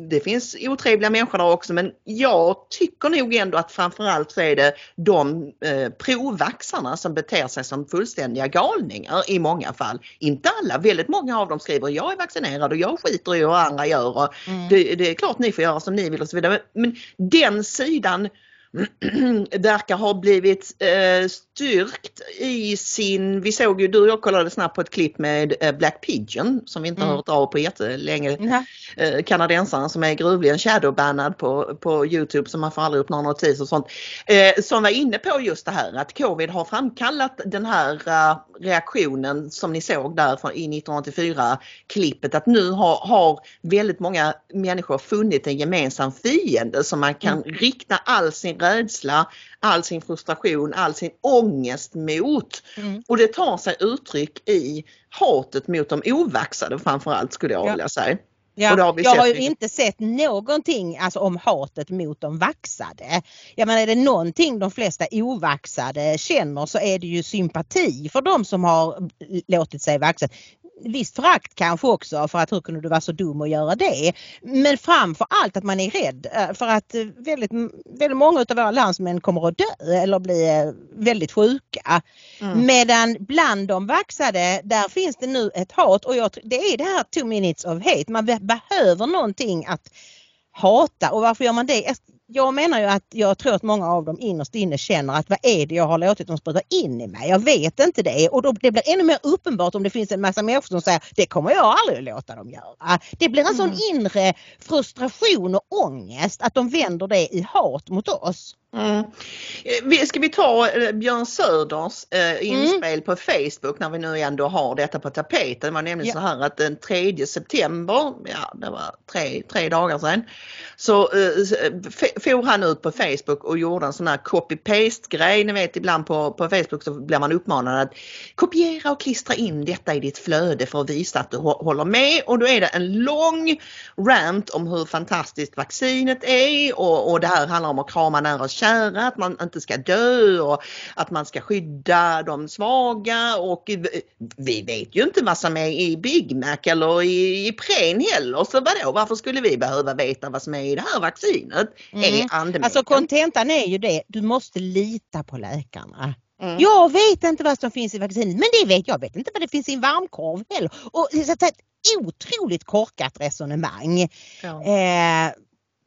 Det finns otrevliga människor där också men jag tycker nog ändå att framförallt så är det de eh, provaxarna som beter sig som fullständiga galningar i många fall. Inte alla, väldigt många av dem skriver jag är vaccinerad och jag skiter i vad andra gör och Mm. det, det är klart ni får göra som ni vill och så vidare. Men den sidan [clears throat] verkar ha blivit eh, styrkt i sin, vi såg ju, du och jag kollade snabbt på ett klipp med eh, Black Pigeon som vi inte har Mm. hört av på jättelänge. Eh, kanadensaren som är gruvligen shadowbannad på, på Youtube så man får aldrig upp några notiser och sånt. Eh, som var inne på just det här att covid har framkallat den här reaktionen som ni såg där från, i 1984 klippet att nu har, har väldigt många människor funnit en gemensam fiende som man kan rikta all sin rädsla, all sin frustration, all sin ångest mot. Mm. Och det tar sig uttryck i hatet mot de ovaxade framförallt skulle jag Ja. vilja säga. Ja, har jag har ju inte sett någonting alltså, om hatet mot de vaxade. Jag menar är det någonting de flesta ovaxade känner så är det ju sympati för de som har låtit sig vaxa. Visst förakt kanske också för att hur kunde du vara så dum att göra det? Men framför allt att man är rädd eh, för att eh, väldigt, väldigt många av våra landsmän kommer att dö eller bli eh, väldigt sjuka. Mm. Medan bland de vaxade där finns det nu ett hat och jag, det är det här two minutes of hate. Man be- behöver någonting att hata och varför gör man det? Jag- menar ju att jag tror att många av dem innerst inne känner att vad är det jag har låtit dem spruta in i mig? Jag vet inte det och då, det blir ännu mer uppenbart om det finns en massa människor som säger det kommer jag aldrig att låta dem göra. Det blir en sån Mm. inre frustration och ångest att de vänder det i hat mot oss. Mm. Ska vi ta eh, Björn Söders eh, inspel på Facebook när vi nu ändå har detta på tapeten. Det var nämligen Ja. så här att den 3 september, ja det var tre, tre dagar sedan, så eh, for han ut på Facebook och gjorde en sån här copy-paste grej. Ni vet ibland på, på Facebook så blir man uppmanad att kopiera och klistra in detta i ditt flöde för att visa att du håller med och då är det en lång rant om hur fantastiskt vaccinet är och, och det här handlar om att krama nära och kära, att man inte ska dö och att man ska skydda de svaga och vi- vet ju inte vad som är i Big Mac eller i, i heller så vadå varför skulle vi behöva veta vad som är i det här vaccinet? Mm. Är andemeningen. Alltså kontentan är ju det, du måste lita på läkarna. Mm. Jag vet inte vad som finns i vaccinet men det vet jag. vet inte vad det finns i en varmkorv heller. Och så att ett otroligt korkat resonemang. Ja. Eh,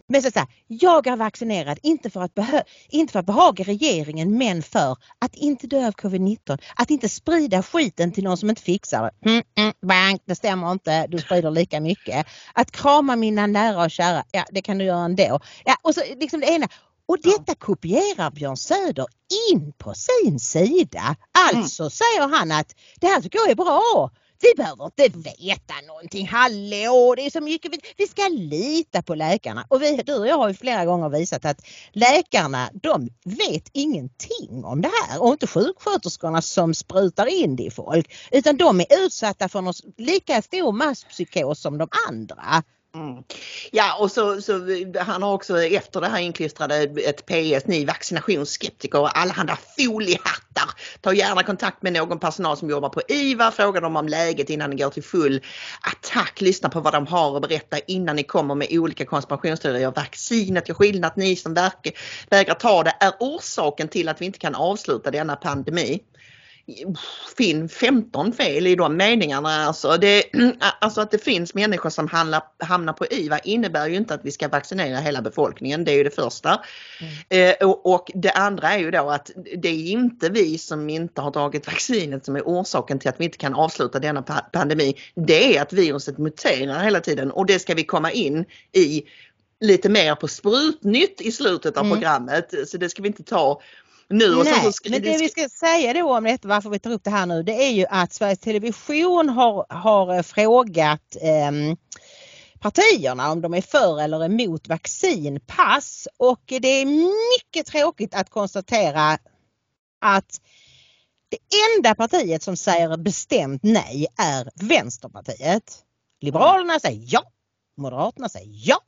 Men så, så här, jag är vaccinerad, inte för, att behö- inte för att behaga regeringen men för att inte dö av covid-19. Att inte sprida skiten till någon som inte fixar det. Mm, mm, bang, det stämmer inte, du sprider lika mycket. Att krama mina nära och kära, ja det kan du göra ändå. Ja, och så liksom det ena. Och detta kopierar Björn Söder in på sin sida. Alltså säger han att det här tycker jag är bra. Vi behöver inte veta någonting. Hallå, det är så mycket. Vi, ska lita på läkarna. Och vi, du och jag har ju flera gånger visat att läkarna de vet ingenting om det här och inte sjuksköterskorna som sprutar in det i folk. Utan de är utsatta för någon lika stor masspsykos som de andra. Mm. Ja och så, så han har också efter det här inklistrade ett PS, ni vaccinationsskeptiker och allehanda foliehattar. Ta gärna kontakt med någon personal som jobbar på IVA, fråga dem om läget innan ni går till full attack. Lyssna på vad de har att berätta innan ni kommer med olika konspirationsteorier. Vaccinet gör skillnad, ni som verkar, vägrar ta det är orsaken till att vi inte kan avsluta denna pandemi finn 15 fel i de meningarna. Alltså, det, [clears throat] alltså att det finns människor som hamnar, hamnar på IVA innebär ju inte att vi ska vaccinera hela befolkningen. Det är ju det första. Mm. Eh, och, och, det andra är ju då att det är inte vi som inte har tagit vaccinet som är orsaken till att vi inte kan avsluta denna pandemi. Det är att viruset muterar hela tiden och det ska vi komma in i lite mer på sprutnytt i slutet av mm. programmet. Så det ska vi inte ta nu. Och Nej, så men det vi ska säga då om detta, varför vi tar upp det här nu, det är ju att Sveriges Television har, har eh, frågat eh, partierna om de är för eller emot vaccinpass och det är mycket tråkigt att konstatera att det enda partiet som säger bestämt nej är Vänsterpartiet. Liberalerna säger ja, Moderaterna säger ja,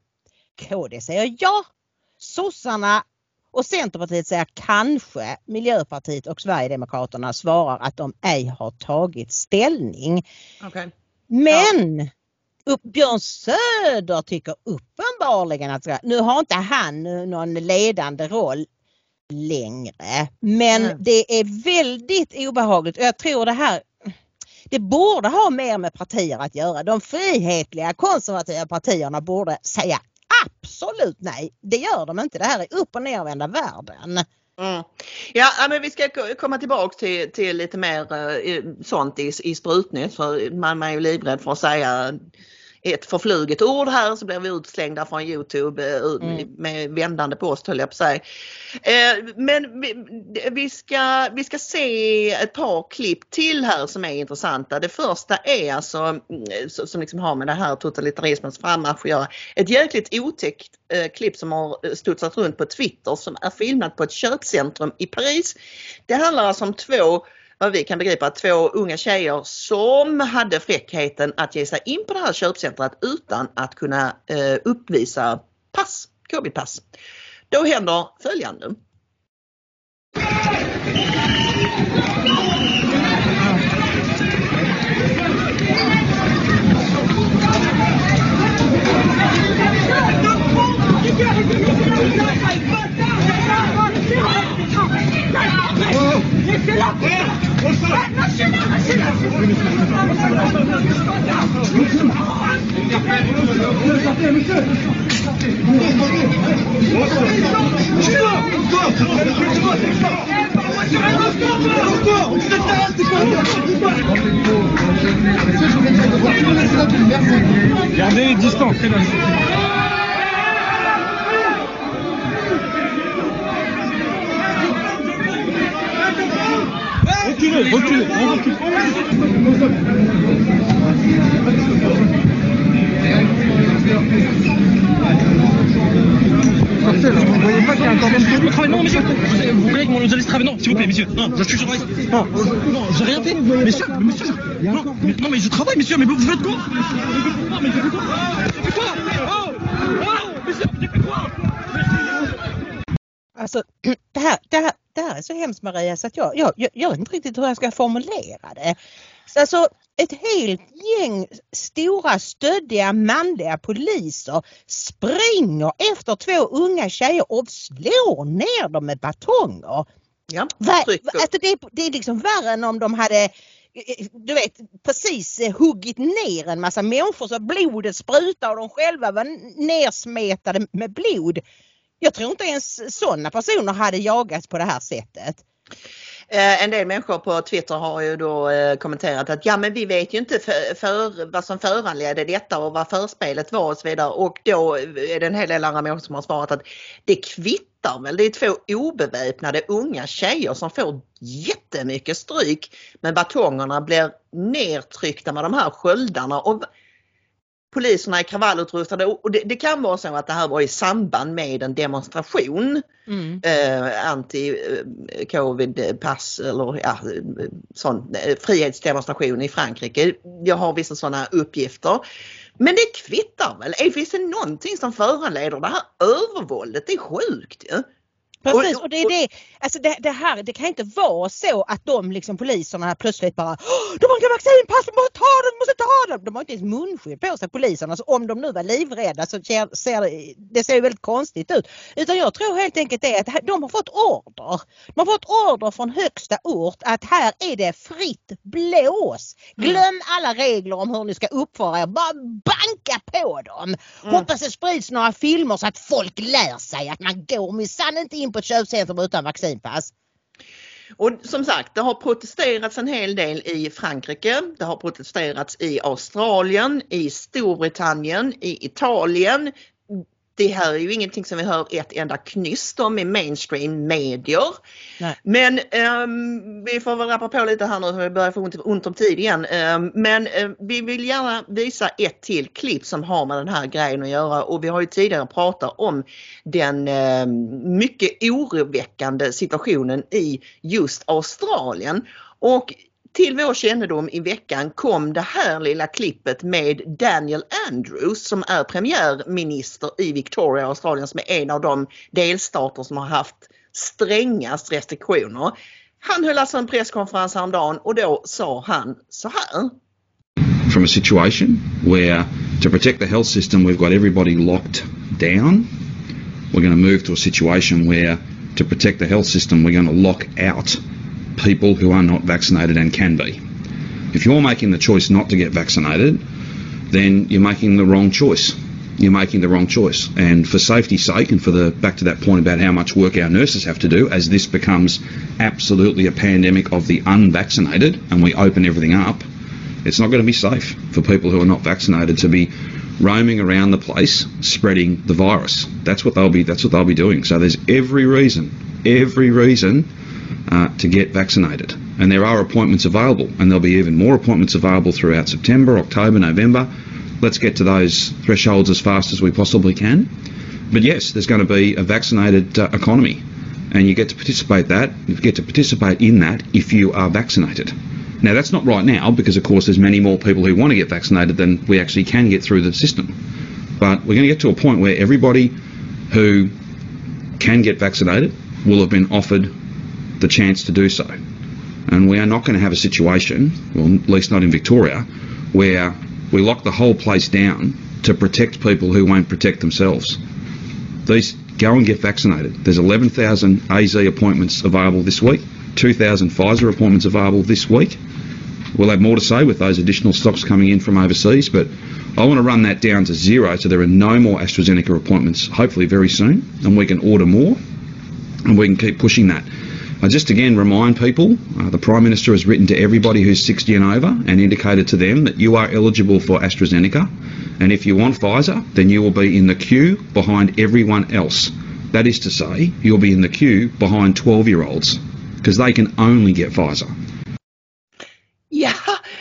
KD säger ja, sossarna och Centerpartiet säger kanske, Miljöpartiet och Sverigedemokraterna svarar att de ej har tagit ställning. Okay. Men ja. Björn Söder tycker uppenbarligen att nu har inte han någon ledande roll längre. Men mm. det är väldigt obehagligt och jag tror det här det borde ha mer med partier att göra. De frihetliga konservativa partierna borde säga absolut nej. Det gör de inte. Det här är upp och nervända världen. Mm. Ja, men vi ska komma tillbaks till, till lite mer eh, sånt i, i sprutnytt för man är ju livrädd för att säga ett förfluget ord här så blir vi utslängda från Youtube eh, mm. med vändande post höll jag på att säga. Eh, men vi ska, vi ska se ett par klipp till här som är intressanta. Det första är alltså mm, som liksom har med det här totalitarismens frammarsch att göra. Ett jäkligt otäckt eh, klipp som har studsat runt på Twitter som är filmat på ett köpcentrum i Paris. Det handlar alltså om två vad vi kan begripa, två unga tjejer som hade fräckheten att ge sig in på det här köpcentret utan att kunna eh, uppvisa pass, covidpass. Då händer följande. Monsieur, mais vous, vous faites quoi mais vous faites quoi Vous faites quoi Oh Oh Monsieur, vous faites quoi Alltså [clears throat] det här, det, här, det här är så hemskt Maria så att jag, jag, jag, jag vet inte riktigt hur jag ska formulera det. Så alltså ett helt gäng stora stöddiga manliga poliser springer efter två unga tjejer och slår ner dem med batonger. Ja, Va, alltså det, det är liksom värre än om de hade Eh, eh, du vet precis eh, huggit ner en massa människor så blodet sprutar och de själva var nersmetade med blod. Jag tror inte ens sådana personer hade jagats på det här sättet. Eh, en del människor på Twitter har ju då eh, kommenterat att ja men vi vet ju inte för, för, vad som föranledde detta och vad förspelet var och så vidare och då är det en hel del andra människor som har svarat att det kvittar väl. Det är två obeväpnade unga tjejer som får jättemycket stryk men batongerna blir nedtryckta med de här sköldarna. Och poliserna är kravallutrustade och det, det, kan vara så att det här var i samband med en demonstration. Mm. Eh, Anti-covid-pass eller ja, sån eh, frihetsdemonstration i Frankrike. Jag har vissa sådana uppgifter. Men det kvittar väl? Finns det någonting som föranleder det här övervåldet? Det är sjukt ju. Ja? Precis och det är det, alltså det, det, här, det kan inte vara så att de liksom poliserna plötsligt bara De har inga vaccinpass, vi måste ta dem, måste ta dem! De har inte ens munskydd på sig poliserna så om de nu var livrädda så ser det, det ser väldigt konstigt ut. Utan jag tror helt enkelt det att de har fått order. De har fått order från högsta ort att här är det fritt blås. Glöm mm. alla regler om hur ni ska uppföra er, bara banka på dem. Mm. Hoppas det sprids några filmer så att folk lär sig att man går minsann inte in in på ett köpcentrum utan vaccinpass. Och som sagt, det har protesterats en hel del i Frankrike. Det har protesterats i Australien, i Storbritannien, i Italien, det här är ju ingenting som vi hör ett enda knyst om i mainstream medier. Nej. Men um, vi får väl rappa på lite här nu vi börjar få ont, ont om tid igen. Um, men um, vi vill gärna visa ett till klipp som har med den här grejen att göra och vi har ju tidigare pratat om den mycket oroväckande situationen i just Australien. Och till vår kännedom i veckan kom det här lilla klippet med Daniel Andrews som är premiärminister i Victoria, Australien som är en av de delstater som har haft strängast restriktioner. Han höll alltså en presskonferens häromdagen och då sa han så här. From a situation where to protect the health system we've got everybody locked down. We're going to move to a situation where to protect the health system we're going to lock out people who are not vaccinated and can be. If you're making the choice not to get vaccinated, then you're making the wrong choice. You're making the wrong choice. And for safety's sake, and for the back to that point about how much work our nurses have to do, as this becomes absolutely a pandemic of the unvaccinated, and we open everything up, it's not going to be safe for people who are not vaccinated to be roaming around the place spreading the virus. That's what they'll be. That's what they'll be doing. So there's every reason, every reason uh, to get vaccinated. And there are appointments available, and there'll be even more appointments available throughout September, October, November. Let's get to those thresholds as fast as we possibly can. But yes, there's going to be a vaccinated uh, economy, and you get to participate that. You get to participate in that if you are vaccinated. Now that's not right now because of course there's many more people who want to get vaccinated than we actually can get through the system. But we're going to get to a point where everybody who can get vaccinated will have been offered the chance to do so. And we are not going to have a situation, well, at least not in Victoria, where we lock the whole place down to protect people who won't protect themselves. These go and get vaccinated. There's 11,000 AZ appointments available this week, 2,000 Pfizer appointments available this week. We'll have more to say with those additional stocks coming in from overseas, but I want to run that down to zero so there are no more AstraZeneca appointments, hopefully very soon, and we can order more and we can keep pushing that. I just again remind people uh, the Prime Minister has written to everybody who's 60 and over and indicated to them that you are eligible for AstraZeneca. And if you want Pfizer, then you will be in the queue behind everyone else. That is to say, you'll be in the queue behind 12 year olds because they can only get Pfizer. [laughs] Ja,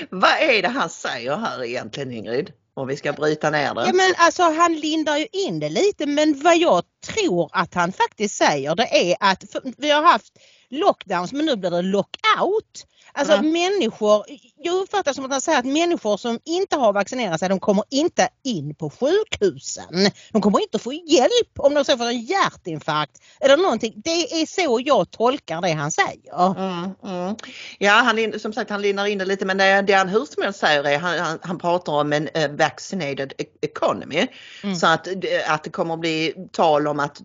vad är det han säger här egentligen Ingrid? Om vi ska bryta ner det. Ja men alltså han lindar ju in det lite men vad jag tror att han faktiskt säger det är att vi har haft lockdowns men nu blir det lockout. Alltså ja. människor, jag uppfattar som att han säger att människor som inte har vaccinerat sig de kommer inte in på sjukhusen. De kommer inte få hjälp om de så får en hjärtinfarkt eller någonting. Det är så jag tolkar det han säger. Mm, mm. Ja, han, som sagt han lindar in det lite men det, det han hur som helst säger är han, han, han pratar om en uh, vaccinated e-, economy. Mm. Så att, att det kommer att bli tal om att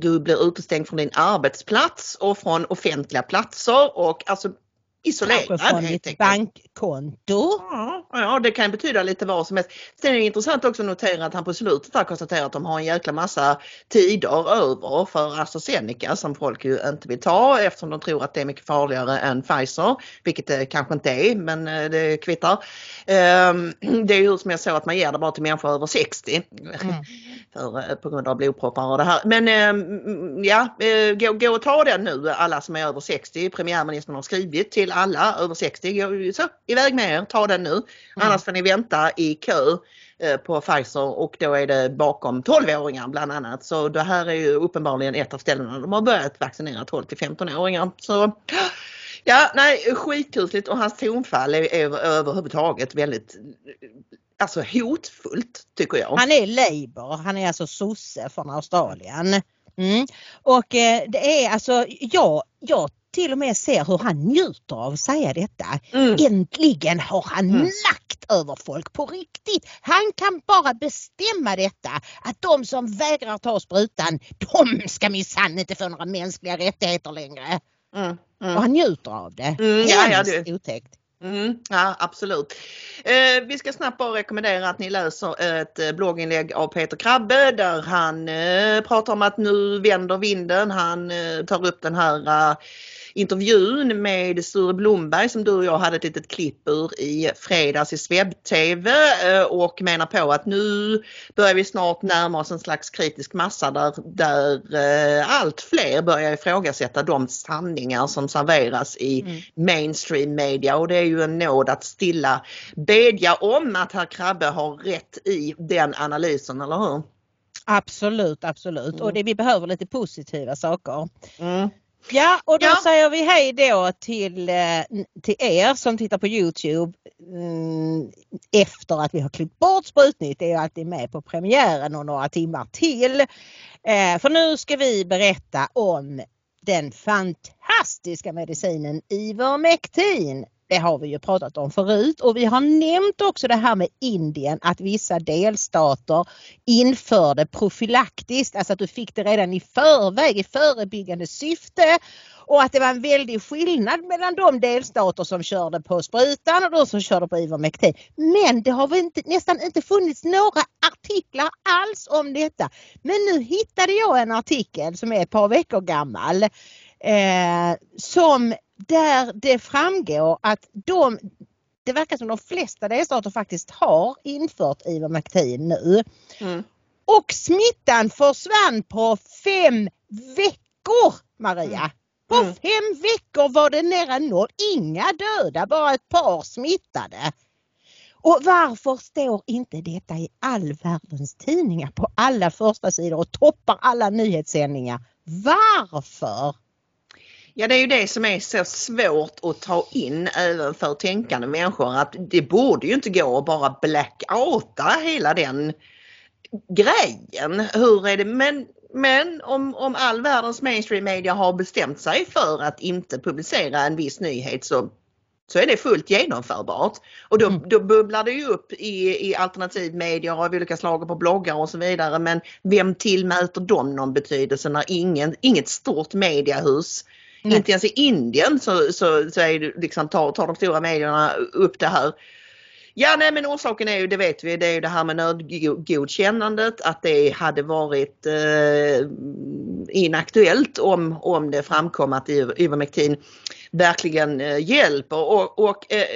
du blir utestängd från din arbetsplats och från offentliga platser och alltså isolerad Kanske från ditt enkelt. bankkonto. Ja, ja, det kan betyda lite vad som helst. Sen är det intressant också att notera att han på slutet där konstaterar att de har en jäkla massa tider över för AstraZeneca som folk ju inte vill ta eftersom de tror att det är mycket farligare än Pfizer, vilket det kanske inte är, men eh, det kvittar. Ehm, [clears throat] Det är ju som jag såg att man ger det bara till människor över 60 för, eh, på grund av blodproppar och det här. Men ehm, ja, eh, gå, gå och ta den nu alla som är över 60. Premiärministern har skrivit till alla över 60. Gå, så, iväg med er, ta den nu. Annars får ni vänta i kö eh, på Pfizer och då är det bakom 12-åringar bland annat. Så det här är ju uppenbarligen ett av ställena de har börjat vaccinera 12 till 15-åringar. Så ja, nej skitkusligt och hans tonfall är, är överhuvudtaget väldigt alltså hotfullt tycker jag. Han är Labour, han är alltså sosse från Australien. Mm. Och eh, det är alltså, ja, jag till och med ser hur han njuter av att säga detta. Mm. Äntligen har han Mm. makt över folk på riktigt. Han kan bara bestämma detta att de som vägrar ta sprutan, de ska minsann inte få några mänskliga rättigheter längre. Mm, mm. Och han njuter av det. Mm, ja, ja, Hemskt det- otäckt. Mm, ja absolut. Eh, vi ska snabbt bara rekommendera att ni läser ett eh, blogginlägg av Peter Krabbe där han eh, pratar om att nu vänder vinden. Han eh, tar upp den här eh, intervjun med Sture Blomberg som du och jag hade ett litet klipp ur i fredags i Sveb-TV eh, och menar på att nu börjar vi snart närma oss en slags kritisk massa där, där eh, allt fler börjar ifrågasätta de sanningar som serveras i Mm. mainstream media och det är ju en nåd att stilla bedja om att herr Krabbe har rätt i den analysen, eller hur? Absolut, absolut. Mm. Och det, vi behöver lite positiva saker. Mm. Ja, och då Ja. säger vi hej då till, eh, till er som tittar på Youtube mm, efter att vi har klippt bort Sprutnytt. Det är alltid med på premiären och några timmar till. Eh, för nu ska vi berätta om den fantastiska medicinen Ivermectin. Det har vi ju pratat om förut och vi har nämnt också det här med Indien att vissa delstater införde profylaktiskt, alltså att du fick det redan i förväg i förebyggande syfte och att det var en väldig skillnad mellan de delstater som körde på sprutan och de som körde på Ivermectin. Men det har inte, nästan inte funnits några artiklar alls om detta. Men nu hittade jag en artikel som är ett par veckor gammal eh, som där det framgår att de det verkar som de flesta delstater faktiskt har infört Ivermectin nu. Mm. Och smittan försvann på fem veckor Maria. På Mm. fem veckor var det nära noll. Inga döda, bara ett par smittade. Och varför står inte detta i all världens tidningar på alla första sidor och toppar alla nyhetssändningar? Varför? Ja det är ju det som är så svårt att ta in även för tänkande människor att det borde ju inte gå att bara blackouta hela den grejen. Hur är det? Men, men om, om all världens mainstream media har bestämt sig för att inte publicera en viss nyhet så, så är det fullt genomförbart. Och då, Mm. då bubblar det ju upp i, i alternativ media av olika slag och på bloggar och så vidare. Men vem tillmäter dem någon betydelse när ingen, inget stort mediehus Nej. inte ens i Indien så, så, så är det liksom, tar, tar de stora medierna upp det här. Ja nej men orsaken är ju, det vet vi, det är ju det här med nödgodkännandet att det hade varit eh, inaktuellt om, om det framkom att Iver- Ivermectin verkligen eh, hjälper och, och eh,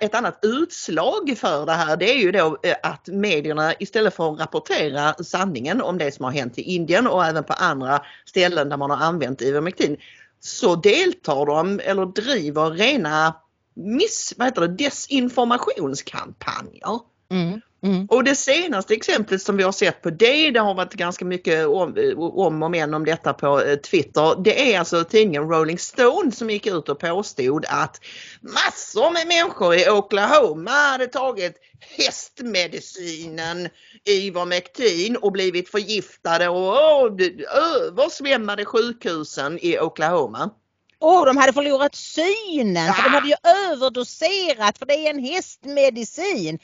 ett annat utslag för det här det är ju då eh, att medierna istället för att rapportera sanningen om det som har hänt i Indien och även på andra ställen där man har använt Ivermectin så deltar de eller driver rena miss, vad heter det, desinformationskampanjer. Mm, mm. Och det senaste exemplet som vi har sett på det, det har varit ganska mycket om, om och men om detta på eh, Twitter. Det är alltså tidningen Rolling Stone som gick ut och påstod att massor med människor i Oklahoma hade tagit hästmedicinen Ivermectin och blivit förgiftade och översvämmade sjukhusen i Oklahoma. Åh, de hade förlorat synen för de hade ju överdoserat för det är en hästmedicin.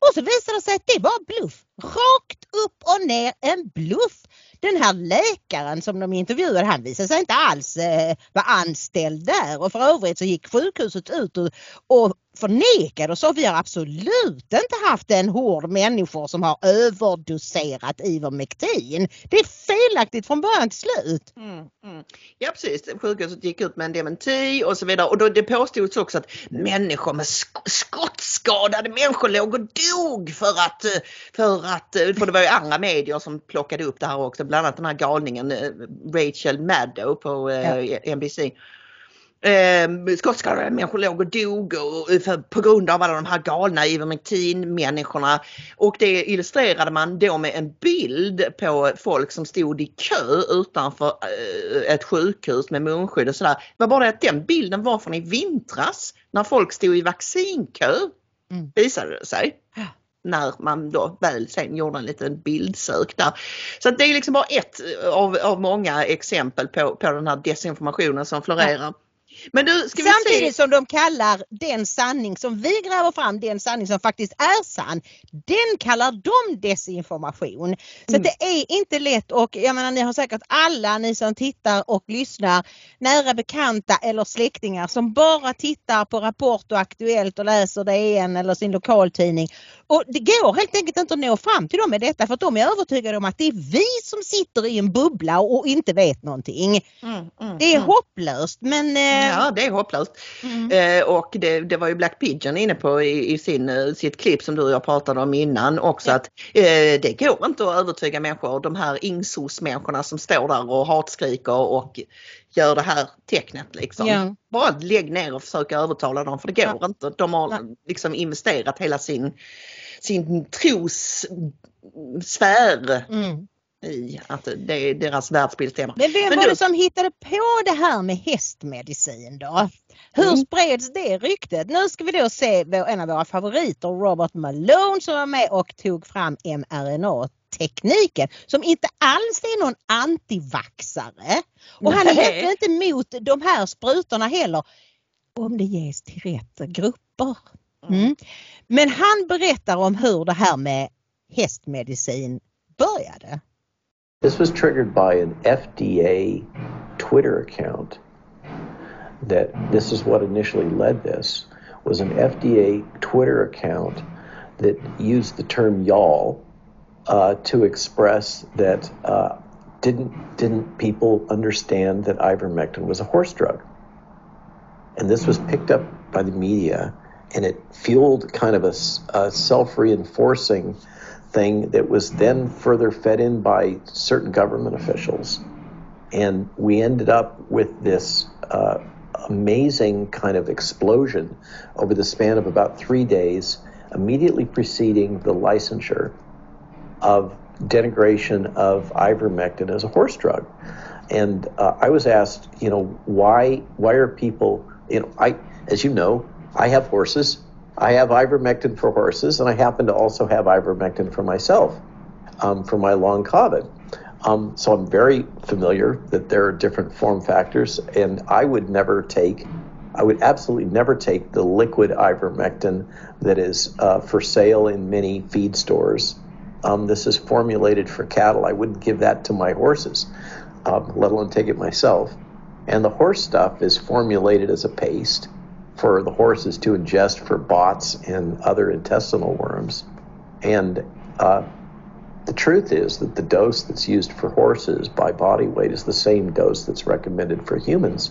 Och så visade det sig att det var bluff. Rakt upp och ner en bluff. Den här läkaren som de intervjuade han visade sig inte alls eh, vara anställd där och för övrigt så gick sjukhuset ut och, och förnekade och sa vi har absolut inte haft en hård människor som har överdoserat Ivermectin. Det är felaktigt från början till slut. Mm, mm. Ja precis, sjukhuset gick ut med en dementi och så vidare och då, det påstods också att människor med sk skottskadade människor låg och dog för att, eh, för att, eh, för det var ju andra medier som plockade upp det här också, bland annat den här galningen eh, Rachel Maddow på ja. NBC Eh, skottskadade människor låg och dog och, för, på grund av alla de här galna Ivermectin-människorna. Och det illustrerade man då med en bild på folk som stod i kö utanför eh, ett sjukhus med munskydd och sådär. Det var bara det att den bilden var från i vintras när folk stod i vaccinkö. Mm. Visade det sig när man då väl sen gjorde en liten bildsök där. Så det är liksom bara ett av, av många exempel på, på den här desinformationen som florerar. Ja. Men du, Samtidigt se... som de kallar den sanning som vi gräver fram, den sanning som faktiskt är sann, den kallar de desinformation. Så mm. det är inte lätt och jag menar ni har säkert alla ni som tittar och lyssnar nära bekanta eller släktingar som bara tittar på Rapport och Aktuellt och läser DN eller sin lokaltidning. Och det går helt enkelt inte att nå fram till dem med detta för att de är övertygade om att det är vi som sitter i en bubbla och inte vet någonting. Mm, mm, det är mm. hopplöst men eh, Ja, det är hopplöst. Mm. Eh, och det, det, var ju Black Pigeon inne på i, i sin, eh, sitt klipp som du och jag pratade om innan också ja. att eh, det går inte att övertyga människor, de här ingsos-människorna som står där och hatskriker och gör det här tecknet liksom. Ja. Bara lägg ner och försök övertala dem för det går ja. inte. De har liksom investerat hela sin, sin trossfär mm i att det är deras världsbildstema. Men vem Men var du... det som hittade på det här med hästmedicin då? Hur mm. spreds det ryktet? Nu ska vi då se en av våra favoriter, Robert Malone som var med och tog fram mRNA-tekniken som inte alls är någon antivaxare. Och han är heller inte emot de här sprutorna heller om det ges till rätt grupper. Mm. mm. Men han berättar om hur det här med hästmedicin började. This was triggered by an FDA Twitter account. That this is what initially led this was an FDA Twitter account that used the term y'all uh, to express that uh, didn't didn't people understand that ivermectin was a horse drug, and this was picked up by the media, and it fueled kind of a, a self reinforcing thing that was then further fed in by certain government officials. And we ended up with this uh, amazing kind of explosion over the span of about three days, immediately preceding the licensure of denigration of ivermectin as a horse drug. And uh, I was asked, you know, why why are people, you know, I as you know, I have horses I have ivermectin for horses, and I happen to also have ivermectin for myself um, for my long COVID. Um, so I'm very familiar that there are different form factors, and I would never take, I would absolutely never take the liquid ivermectin that is uh, for sale in many feed stores. Um, this is formulated for cattle. I wouldn't give that to my horses, um, let alone take it myself. And the horse stuff is formulated as a paste for the horses to ingest for bots and other intestinal worms. And uh, the truth is that the dose that's used for horses by body weight is the same dose that's recommended for humans,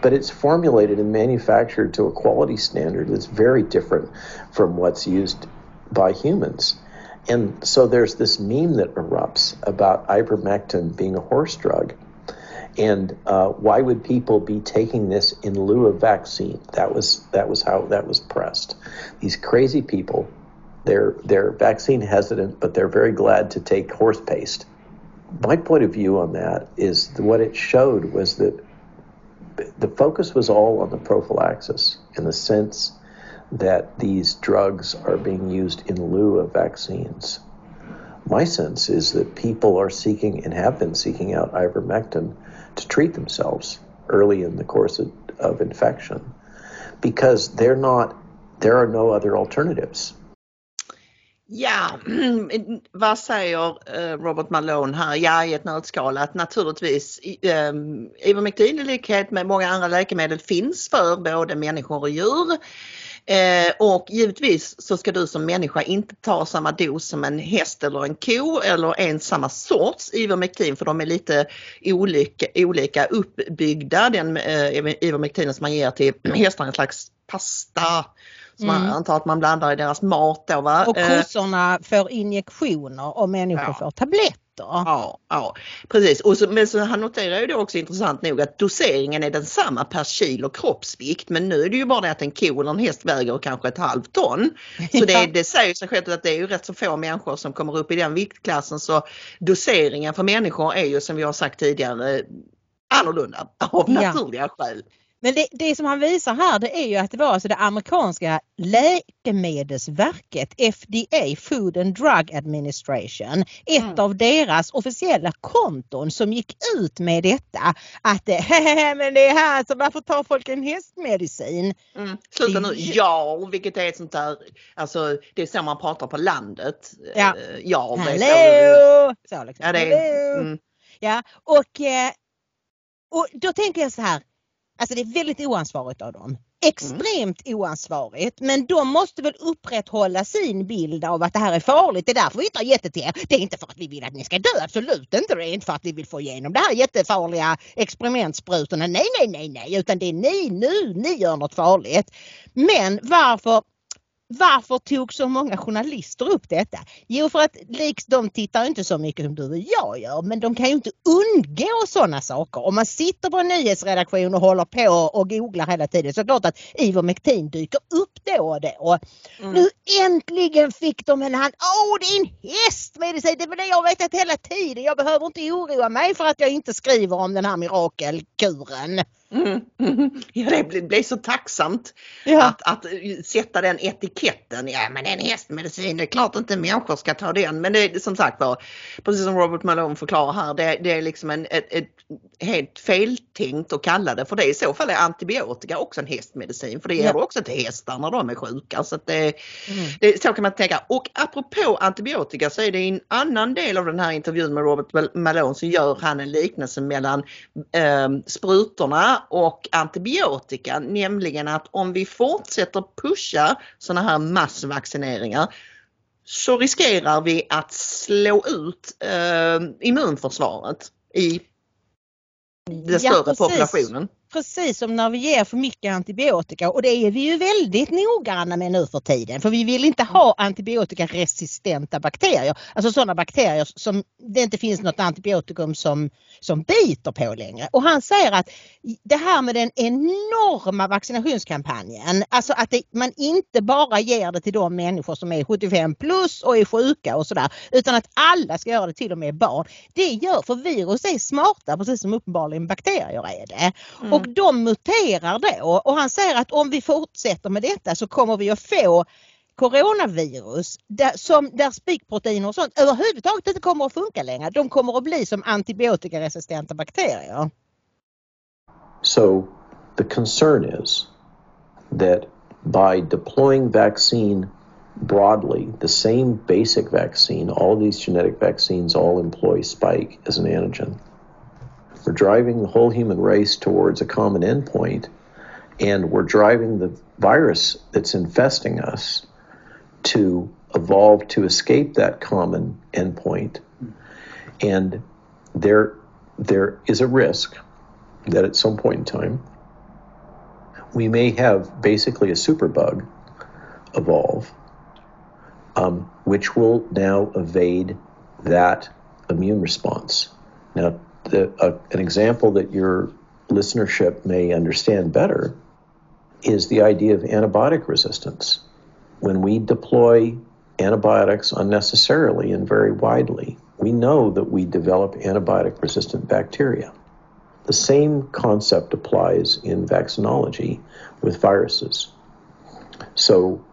but it's formulated and manufactured to a quality standard that's very different from what's used by humans. And so there's this meme that erupts about ivermectin being a horse drug. And uh, why would people be taking this in lieu of vaccine? That was that was how that was pressed. These crazy people, they're they're vaccine hesitant, but they're very glad to take horse paste. My point of view on that is what it showed was that the focus was all on the prophylaxis in the sense that these drugs are being used in lieu of vaccines. My sense is that people are seeking and have been seeking out ivermectin to treat themselves early in the course of, of infection because they're not there are no other alternatives. Ja, [clears throat] vad säger eh, Robert Malone här? Ja, i ett nötskal att naturligtvis ehm, Ivermectin i likhet med många andra läkemedel finns för både människor och djur. Eh, och givetvis så ska du som människa inte ta samma dos som en häst eller en ko eller ens samma sorts Ivermectin för de är lite olika, olika uppbyggda. Den eh, Ivermectinen som man ger till [clears throat] hästar är en slags pasta som mm. man antar att man blandar i deras mat då va. Och eh, kossorna får injektioner och människor ja. får tabletter. Ja, ja precis. Och så, men så han noterar ju då också intressant nog att doseringen är densamma per kilo kroppsvikt men nu är det ju bara det att en ko eller en häst väger kanske ett halvt ton. Så det, det säger sig självt att det är ju rätt så få människor som kommer upp i den viktklassen så doseringen för människor är ju som vi har sagt tidigare annorlunda av naturliga ja. skäl. Men det, det, som han visar här det är ju att det var alltså det amerikanska läkemedelsverket FDA, Food and Drug Administration, ett mm. av deras officiella konton som gick ut med detta att [laughs] men det är här så varför tar folk en hästmedicin? Mm. Sluta nu, ja vilket är ett sånt där, alltså det är så man pratar på landet. Ja, eh, ja Hallå! Så, så liksom. ja, det är, mm. ja och, eh, och då tänker jag så här Alltså det är väldigt oansvarigt av dem. Extremt mm. oansvarigt men de måste väl upprätthålla sin bild av att det här är farligt. Det är därför vi inte har gett det till er. Det är inte för att vi vill att ni ska dö, absolut inte. Det är inte för att vi vill få igenom det här jättefarliga experimentsprutorna. Nej, nej, nej, nej, utan det är ni nu, ni gör något farligt. Men varför varför tog så många journalister upp detta? Jo för att liks de tittar inte så mycket som du och jag gör men de kan ju inte undgå sådana saker. Om man sitter på en nyhetsredaktion och håller på och googlar hela tiden så är det klart att Ivermectin dyker upp då och då. Mm. Nu äntligen fick de en hand. Åh det är en hästmedicin! Det är det jag vetat hela tiden. Jag behöver inte oroa mig för att jag inte skriver om den här mirakelkuren. Mm, mm, [laughs] ja, det blir, blir så tacksamt ja. att, att sätta den etiketten. Ja, men det är en hästmedicin. Det är klart inte människor ska ta den. Men det är som sagt var, precis som Robert Malone förklarar här, det, det är liksom en, ett, ett helt feltänkt att kalla det för det. I så fall är antibiotika också en hästmedicin för det ger ja. också till hästar när de är sjuka. Så, det, mm. det, så kan man tänka. Och apropå antibiotika så är det i en annan del av den här intervjun med Robert Malone så gör han en liknelse mellan eh, sprutorna och antibiotika, nämligen att om vi fortsätter pusha sådana här massvaccineringar så riskerar vi att slå ut eh, immunförsvaret i den större ja, populationen. Precis som när vi ger för mycket antibiotika och det är vi ju väldigt noggranna med nu för tiden för vi vill inte ha antibiotikaresistenta bakterier. Alltså sådana bakterier som det inte finns något antibiotikum som, som biter på längre. Och han säger att det här med den enorma vaccinationskampanjen, alltså att det, man inte bara ger det till de människor som är 75 plus och är sjuka och sådär utan att alla ska göra det till och med barn. Det gör, för virus är smarta precis som uppenbarligen bakterier är det. Mm. Och de muterar då och han säger att om vi fortsätter med detta så kommer vi att få coronavirus där, som, där spikproteiner och sånt överhuvudtaget inte kommer att funka längre. De kommer att bli som antibiotikaresistenta bakterier. So the concern is that by deploying vaccine broadly, the same basic vaccine, all these genetic vaccines all employ spike as an antigen. We're driving the whole human race towards a common endpoint, and we're driving the virus that's infesting us to evolve to escape that common endpoint. And there, there is a risk that at some point in time, we may have basically a superbug evolve, um, which will now evade that immune response. Now, the, uh, an example that your listenership may understand better is the idea of antibiotic resistance. When we deploy antibiotics unnecessarily and very widely, we know that we develop antibiotic resistant bacteria. The same concept applies in vaccinology with viruses. So,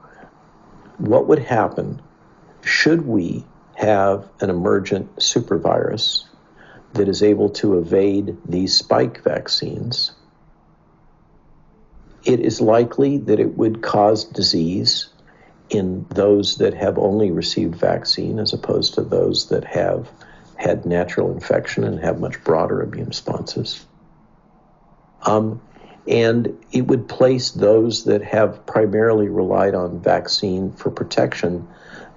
what would happen should we have an emergent supervirus that is able to evade these spike vaccines, it is likely that it would cause disease in those that have only received vaccine as opposed to those that have had natural infection and have much broader immune responses. Um, and it would place those that have primarily relied on vaccine for protection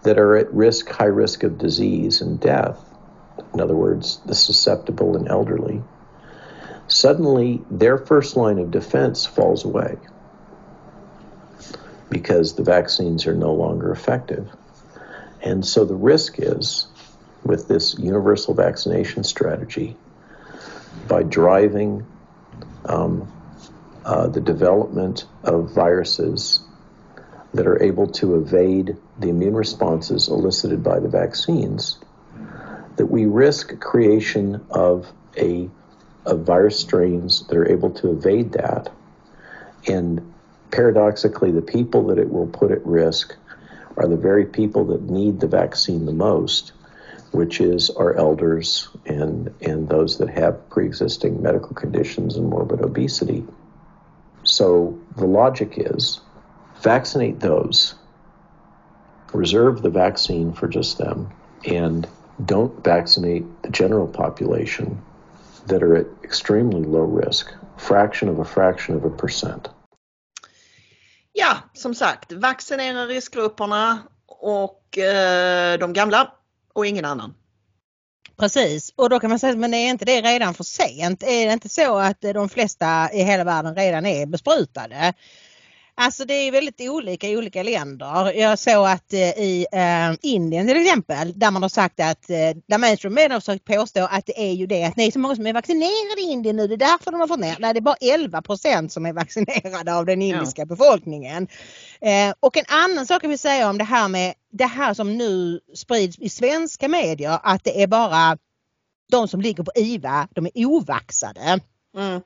that are at risk, high risk of disease and death. In other words, the susceptible and elderly. Suddenly, their first line of defense falls away because the vaccines are no longer effective. And so the risk is with this universal vaccination strategy by driving um, uh, the development of viruses that are able to evade the immune responses elicited by the vaccines, that we risk creation of a of virus strains that are able to evade that. And paradoxically, the people that it will put at risk are the very people that need the vaccine the most, which is our elders and, and those that have pre existing medical conditions and morbid obesity. So the logic is vaccinate those, reserve the vaccine for just them, and don't vaccinate the general population that are at extremely low risk, fraction of a fraction of a percent. Ja, som sagt, vaccinera riskgrupperna och eh, de gamla och ingen annan. Precis och då kan man säga men är inte det redan för sent? Är det inte så att de flesta i hela världen redan är besprutade? Alltså det är väldigt olika i olika länder. Jag såg att eh, i eh, Indien till exempel där man har sagt att, eh, där mainstream media har försökt påstå att det är ju det att det är så många som är vaccinerade i Indien nu. Det är därför de har fått ner. Nej, det är bara 11% som är vaccinerade av den indiska ja. befolkningen. Eh, och en annan sak jag vill säga om det här med det här som nu sprids i svenska medier att det är bara de som ligger på IVA, de är ovaxade. Mm.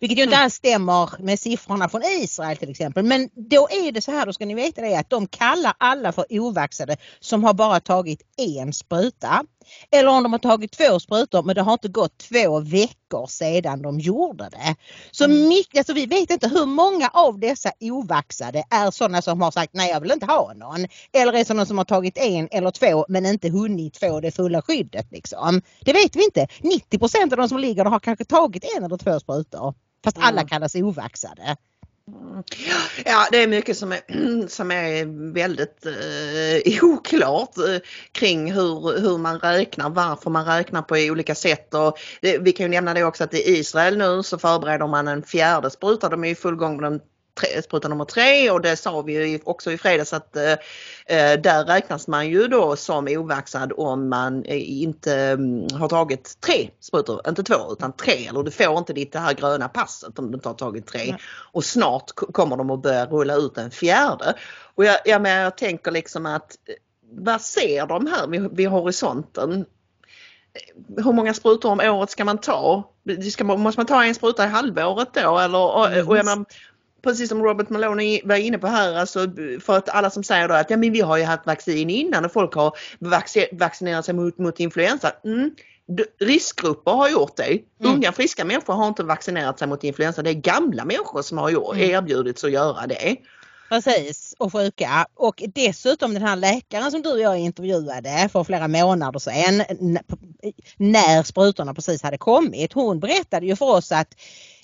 Vilket ju inte mm. alls stämmer med siffrorna från Israel till exempel. Men då är det så här, då ska ni veta det att de kallar alla för ovaxade som har bara tagit en spruta. Eller om de har tagit två sprutor men det har inte gått två veckor sedan de gjorde det. Så mm. mycket, alltså vi vet inte hur många av dessa ovaxade är sådana som har sagt nej jag vill inte ha någon. Eller är sådana som har tagit en eller två men inte hunnit få det fulla skyddet. Liksom. Det vet vi inte. 90% av de som ligger har kanske tagit en eller två sprutor. Fast alla kallas ovaxade. Ja, det är mycket som är, [clears throat] som är väldigt eh, [laughs] oklart eh, kring hur, hur man räknar, varför man räknar på olika sätt. Och det, vi kan ju nämna det också att i Israel nu så förbereder man en fjärde spruta. De är i full gång med den spruta nummer tre och det sa vi ju också i fredags att eh, eh, där räknas man ju då som ovaxad om man eh, inte mm, har tagit tre sprutor, inte två utan tre eller du får inte ditt det här gröna passet om du inte har tagit tre. Nej. Och snart kommer de att börja rulla ut en fjärde. Och jag, jag, men jag tänker liksom att eh, vad ser de här vid, vid horisonten? hur många sprutor om året ska man ta? Ska, måste man ta en spruta i halvåret då? Eller, och, och menar, precis som Robert Maloney var inne på här, alltså för att alla som säger då att ja, men vi har ju haft vaccin innan och folk har vaccinerat sig mot, mot influensa. Mm. Riskgrupper har gjort det. Mm. Unga friska människor har inte vaccinerat sig mot influensa. Det är gamla människor som har gjort, mm. erbjudits att göra det. Precis, och sjuka. Och dessutom den här läkaren som du och jag intervjuade för flera månader sedan när sprutorna precis hade kommit. Hon berättade ju för oss att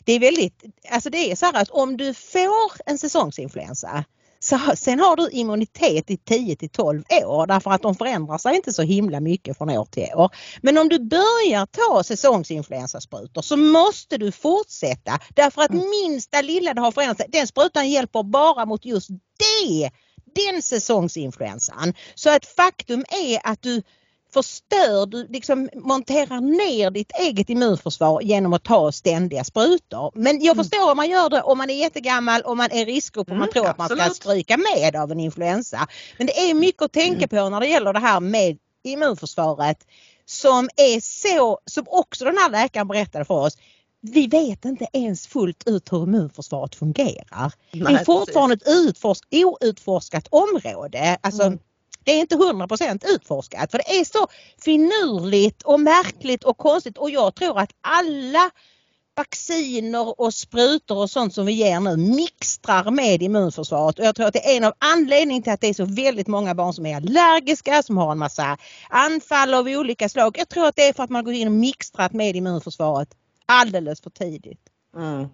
det är väldigt, alltså det är så här att om du får en säsongsinfluensa så sen har du immunitet i 10 till 12 år därför att de förändrar sig inte så himla mycket från år till år. Men om du börjar ta säsongsinfluensasprutor så måste du fortsätta därför att mm. minsta lilla det har förändrat sig, den sprutan hjälper bara mot just det, den säsongsinfluensan. Så att faktum är att du förstör, du liksom monterar ner ditt eget immunförsvar genom att ta ständiga sprutor. Men jag mm. förstår mm. om man gör det om man är jättegammal och man är riskgrupp och mm, man tror absolut. att man ska stryka med av en influensa. Men det är mycket att tänka mm. på när det gäller det här med immunförsvaret som är så, som också den här läkaren berättade för oss, vi vet inte ens fullt ut hur immunförsvaret fungerar. Nej, det är fortfarande ett utforsk, outforskat område. Alltså, mm det är inte 100% utforskat för det är så finurligt och märkligt och konstigt och jag tror att alla vacciner och sprutor och sånt som vi ger nu mixtrar med immunförsvaret och jag tror att det är en av anledningarna till att det är så väldigt många barn som är allergiska, som har en massa anfall av olika slag. Jag tror att det är för att man går in och mixtrat med immunförsvaret alldeles för tidigt. Mm.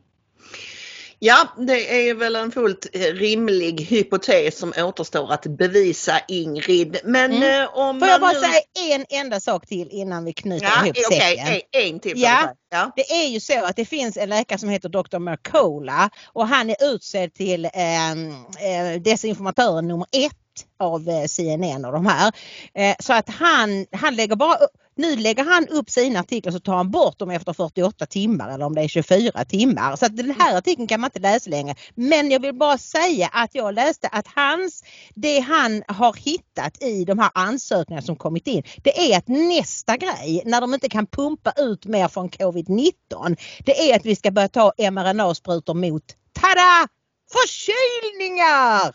Ja, det är väl en fullt rimlig hypotes som återstår att bevisa Ingrid. Men mm. eh, om Får jag bara nu... säga en enda sak till innan vi knyter ja, ihop okay, säcken? en, en till. Ja ja. Det är ju så att det finns en läkare som heter Dr. Mercola och han är utsedd till ehm, eh, desinformatören nummer ett av eh, CNN och de här. Eh, så att han, han lägger bara upp, nu lägger han upp sina artiklar så tar han bort dem efter 48 timmar eller om det är 24 timmar. Så att den här artikeln kan man inte läsa längre. Men jag vill bara säga att jag läste att hans, det han har hittat i de här ansökningarna som kommit in, det är att nästa grej när de inte kan pumpa ut mer från covid covid-19, det är att vi ska börja ta mRNA-sprutor mot, tada! Förkylningar!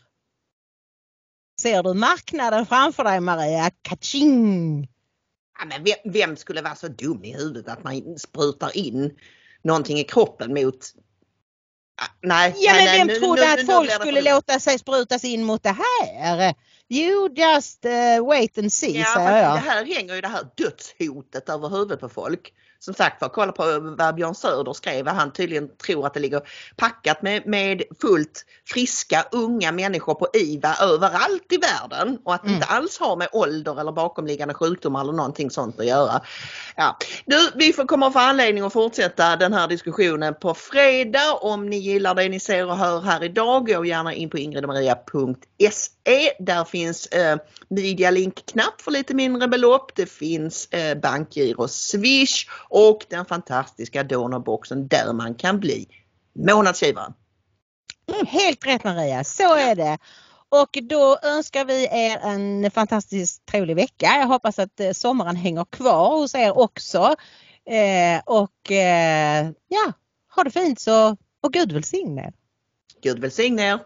Ser du marknaden framför dig Maria? Kaching! Ja, men vem, vem skulle vara så dum i huvudet att man sprutar in någonting i kroppen mot... Nej, Ja nej, men vem nu- trodde nu- att nu folk det skulle låta sig sprutas in mot det här? You just uh, wait and see Ja, säger jag. det här hänger ju det här dödshotet över huvudet på folk. Som sagt var, kolla på vad Björn Söder skrev, vad han tydligen tror att det ligger packat med, med fullt friska unga människor på IVA överallt i världen och att det Mm. inte alls har med ålder eller bakomliggande sjukdomar eller någonting sånt att göra. Ja. Du, vi får, kommer att få anledning att fortsätta den här diskussionen på fredag. Om ni gillar det ni ser och hör här idag, gå gärna in på ingridmaria.se. Där finns eh, Medialink-knapp för lite mindre belopp. Det finns eh, bankgiro Swish och den fantastiska donorboxen där man kan bli månadsgivare. Helt rätt Maria, så är det. Och då önskar vi er en fantastiskt trevlig vecka. Jag hoppas att eh, sommaren hänger kvar hos er också. Eh, och eh, ja, ha det fint så och Gud välsigne er. Gud välsigne er!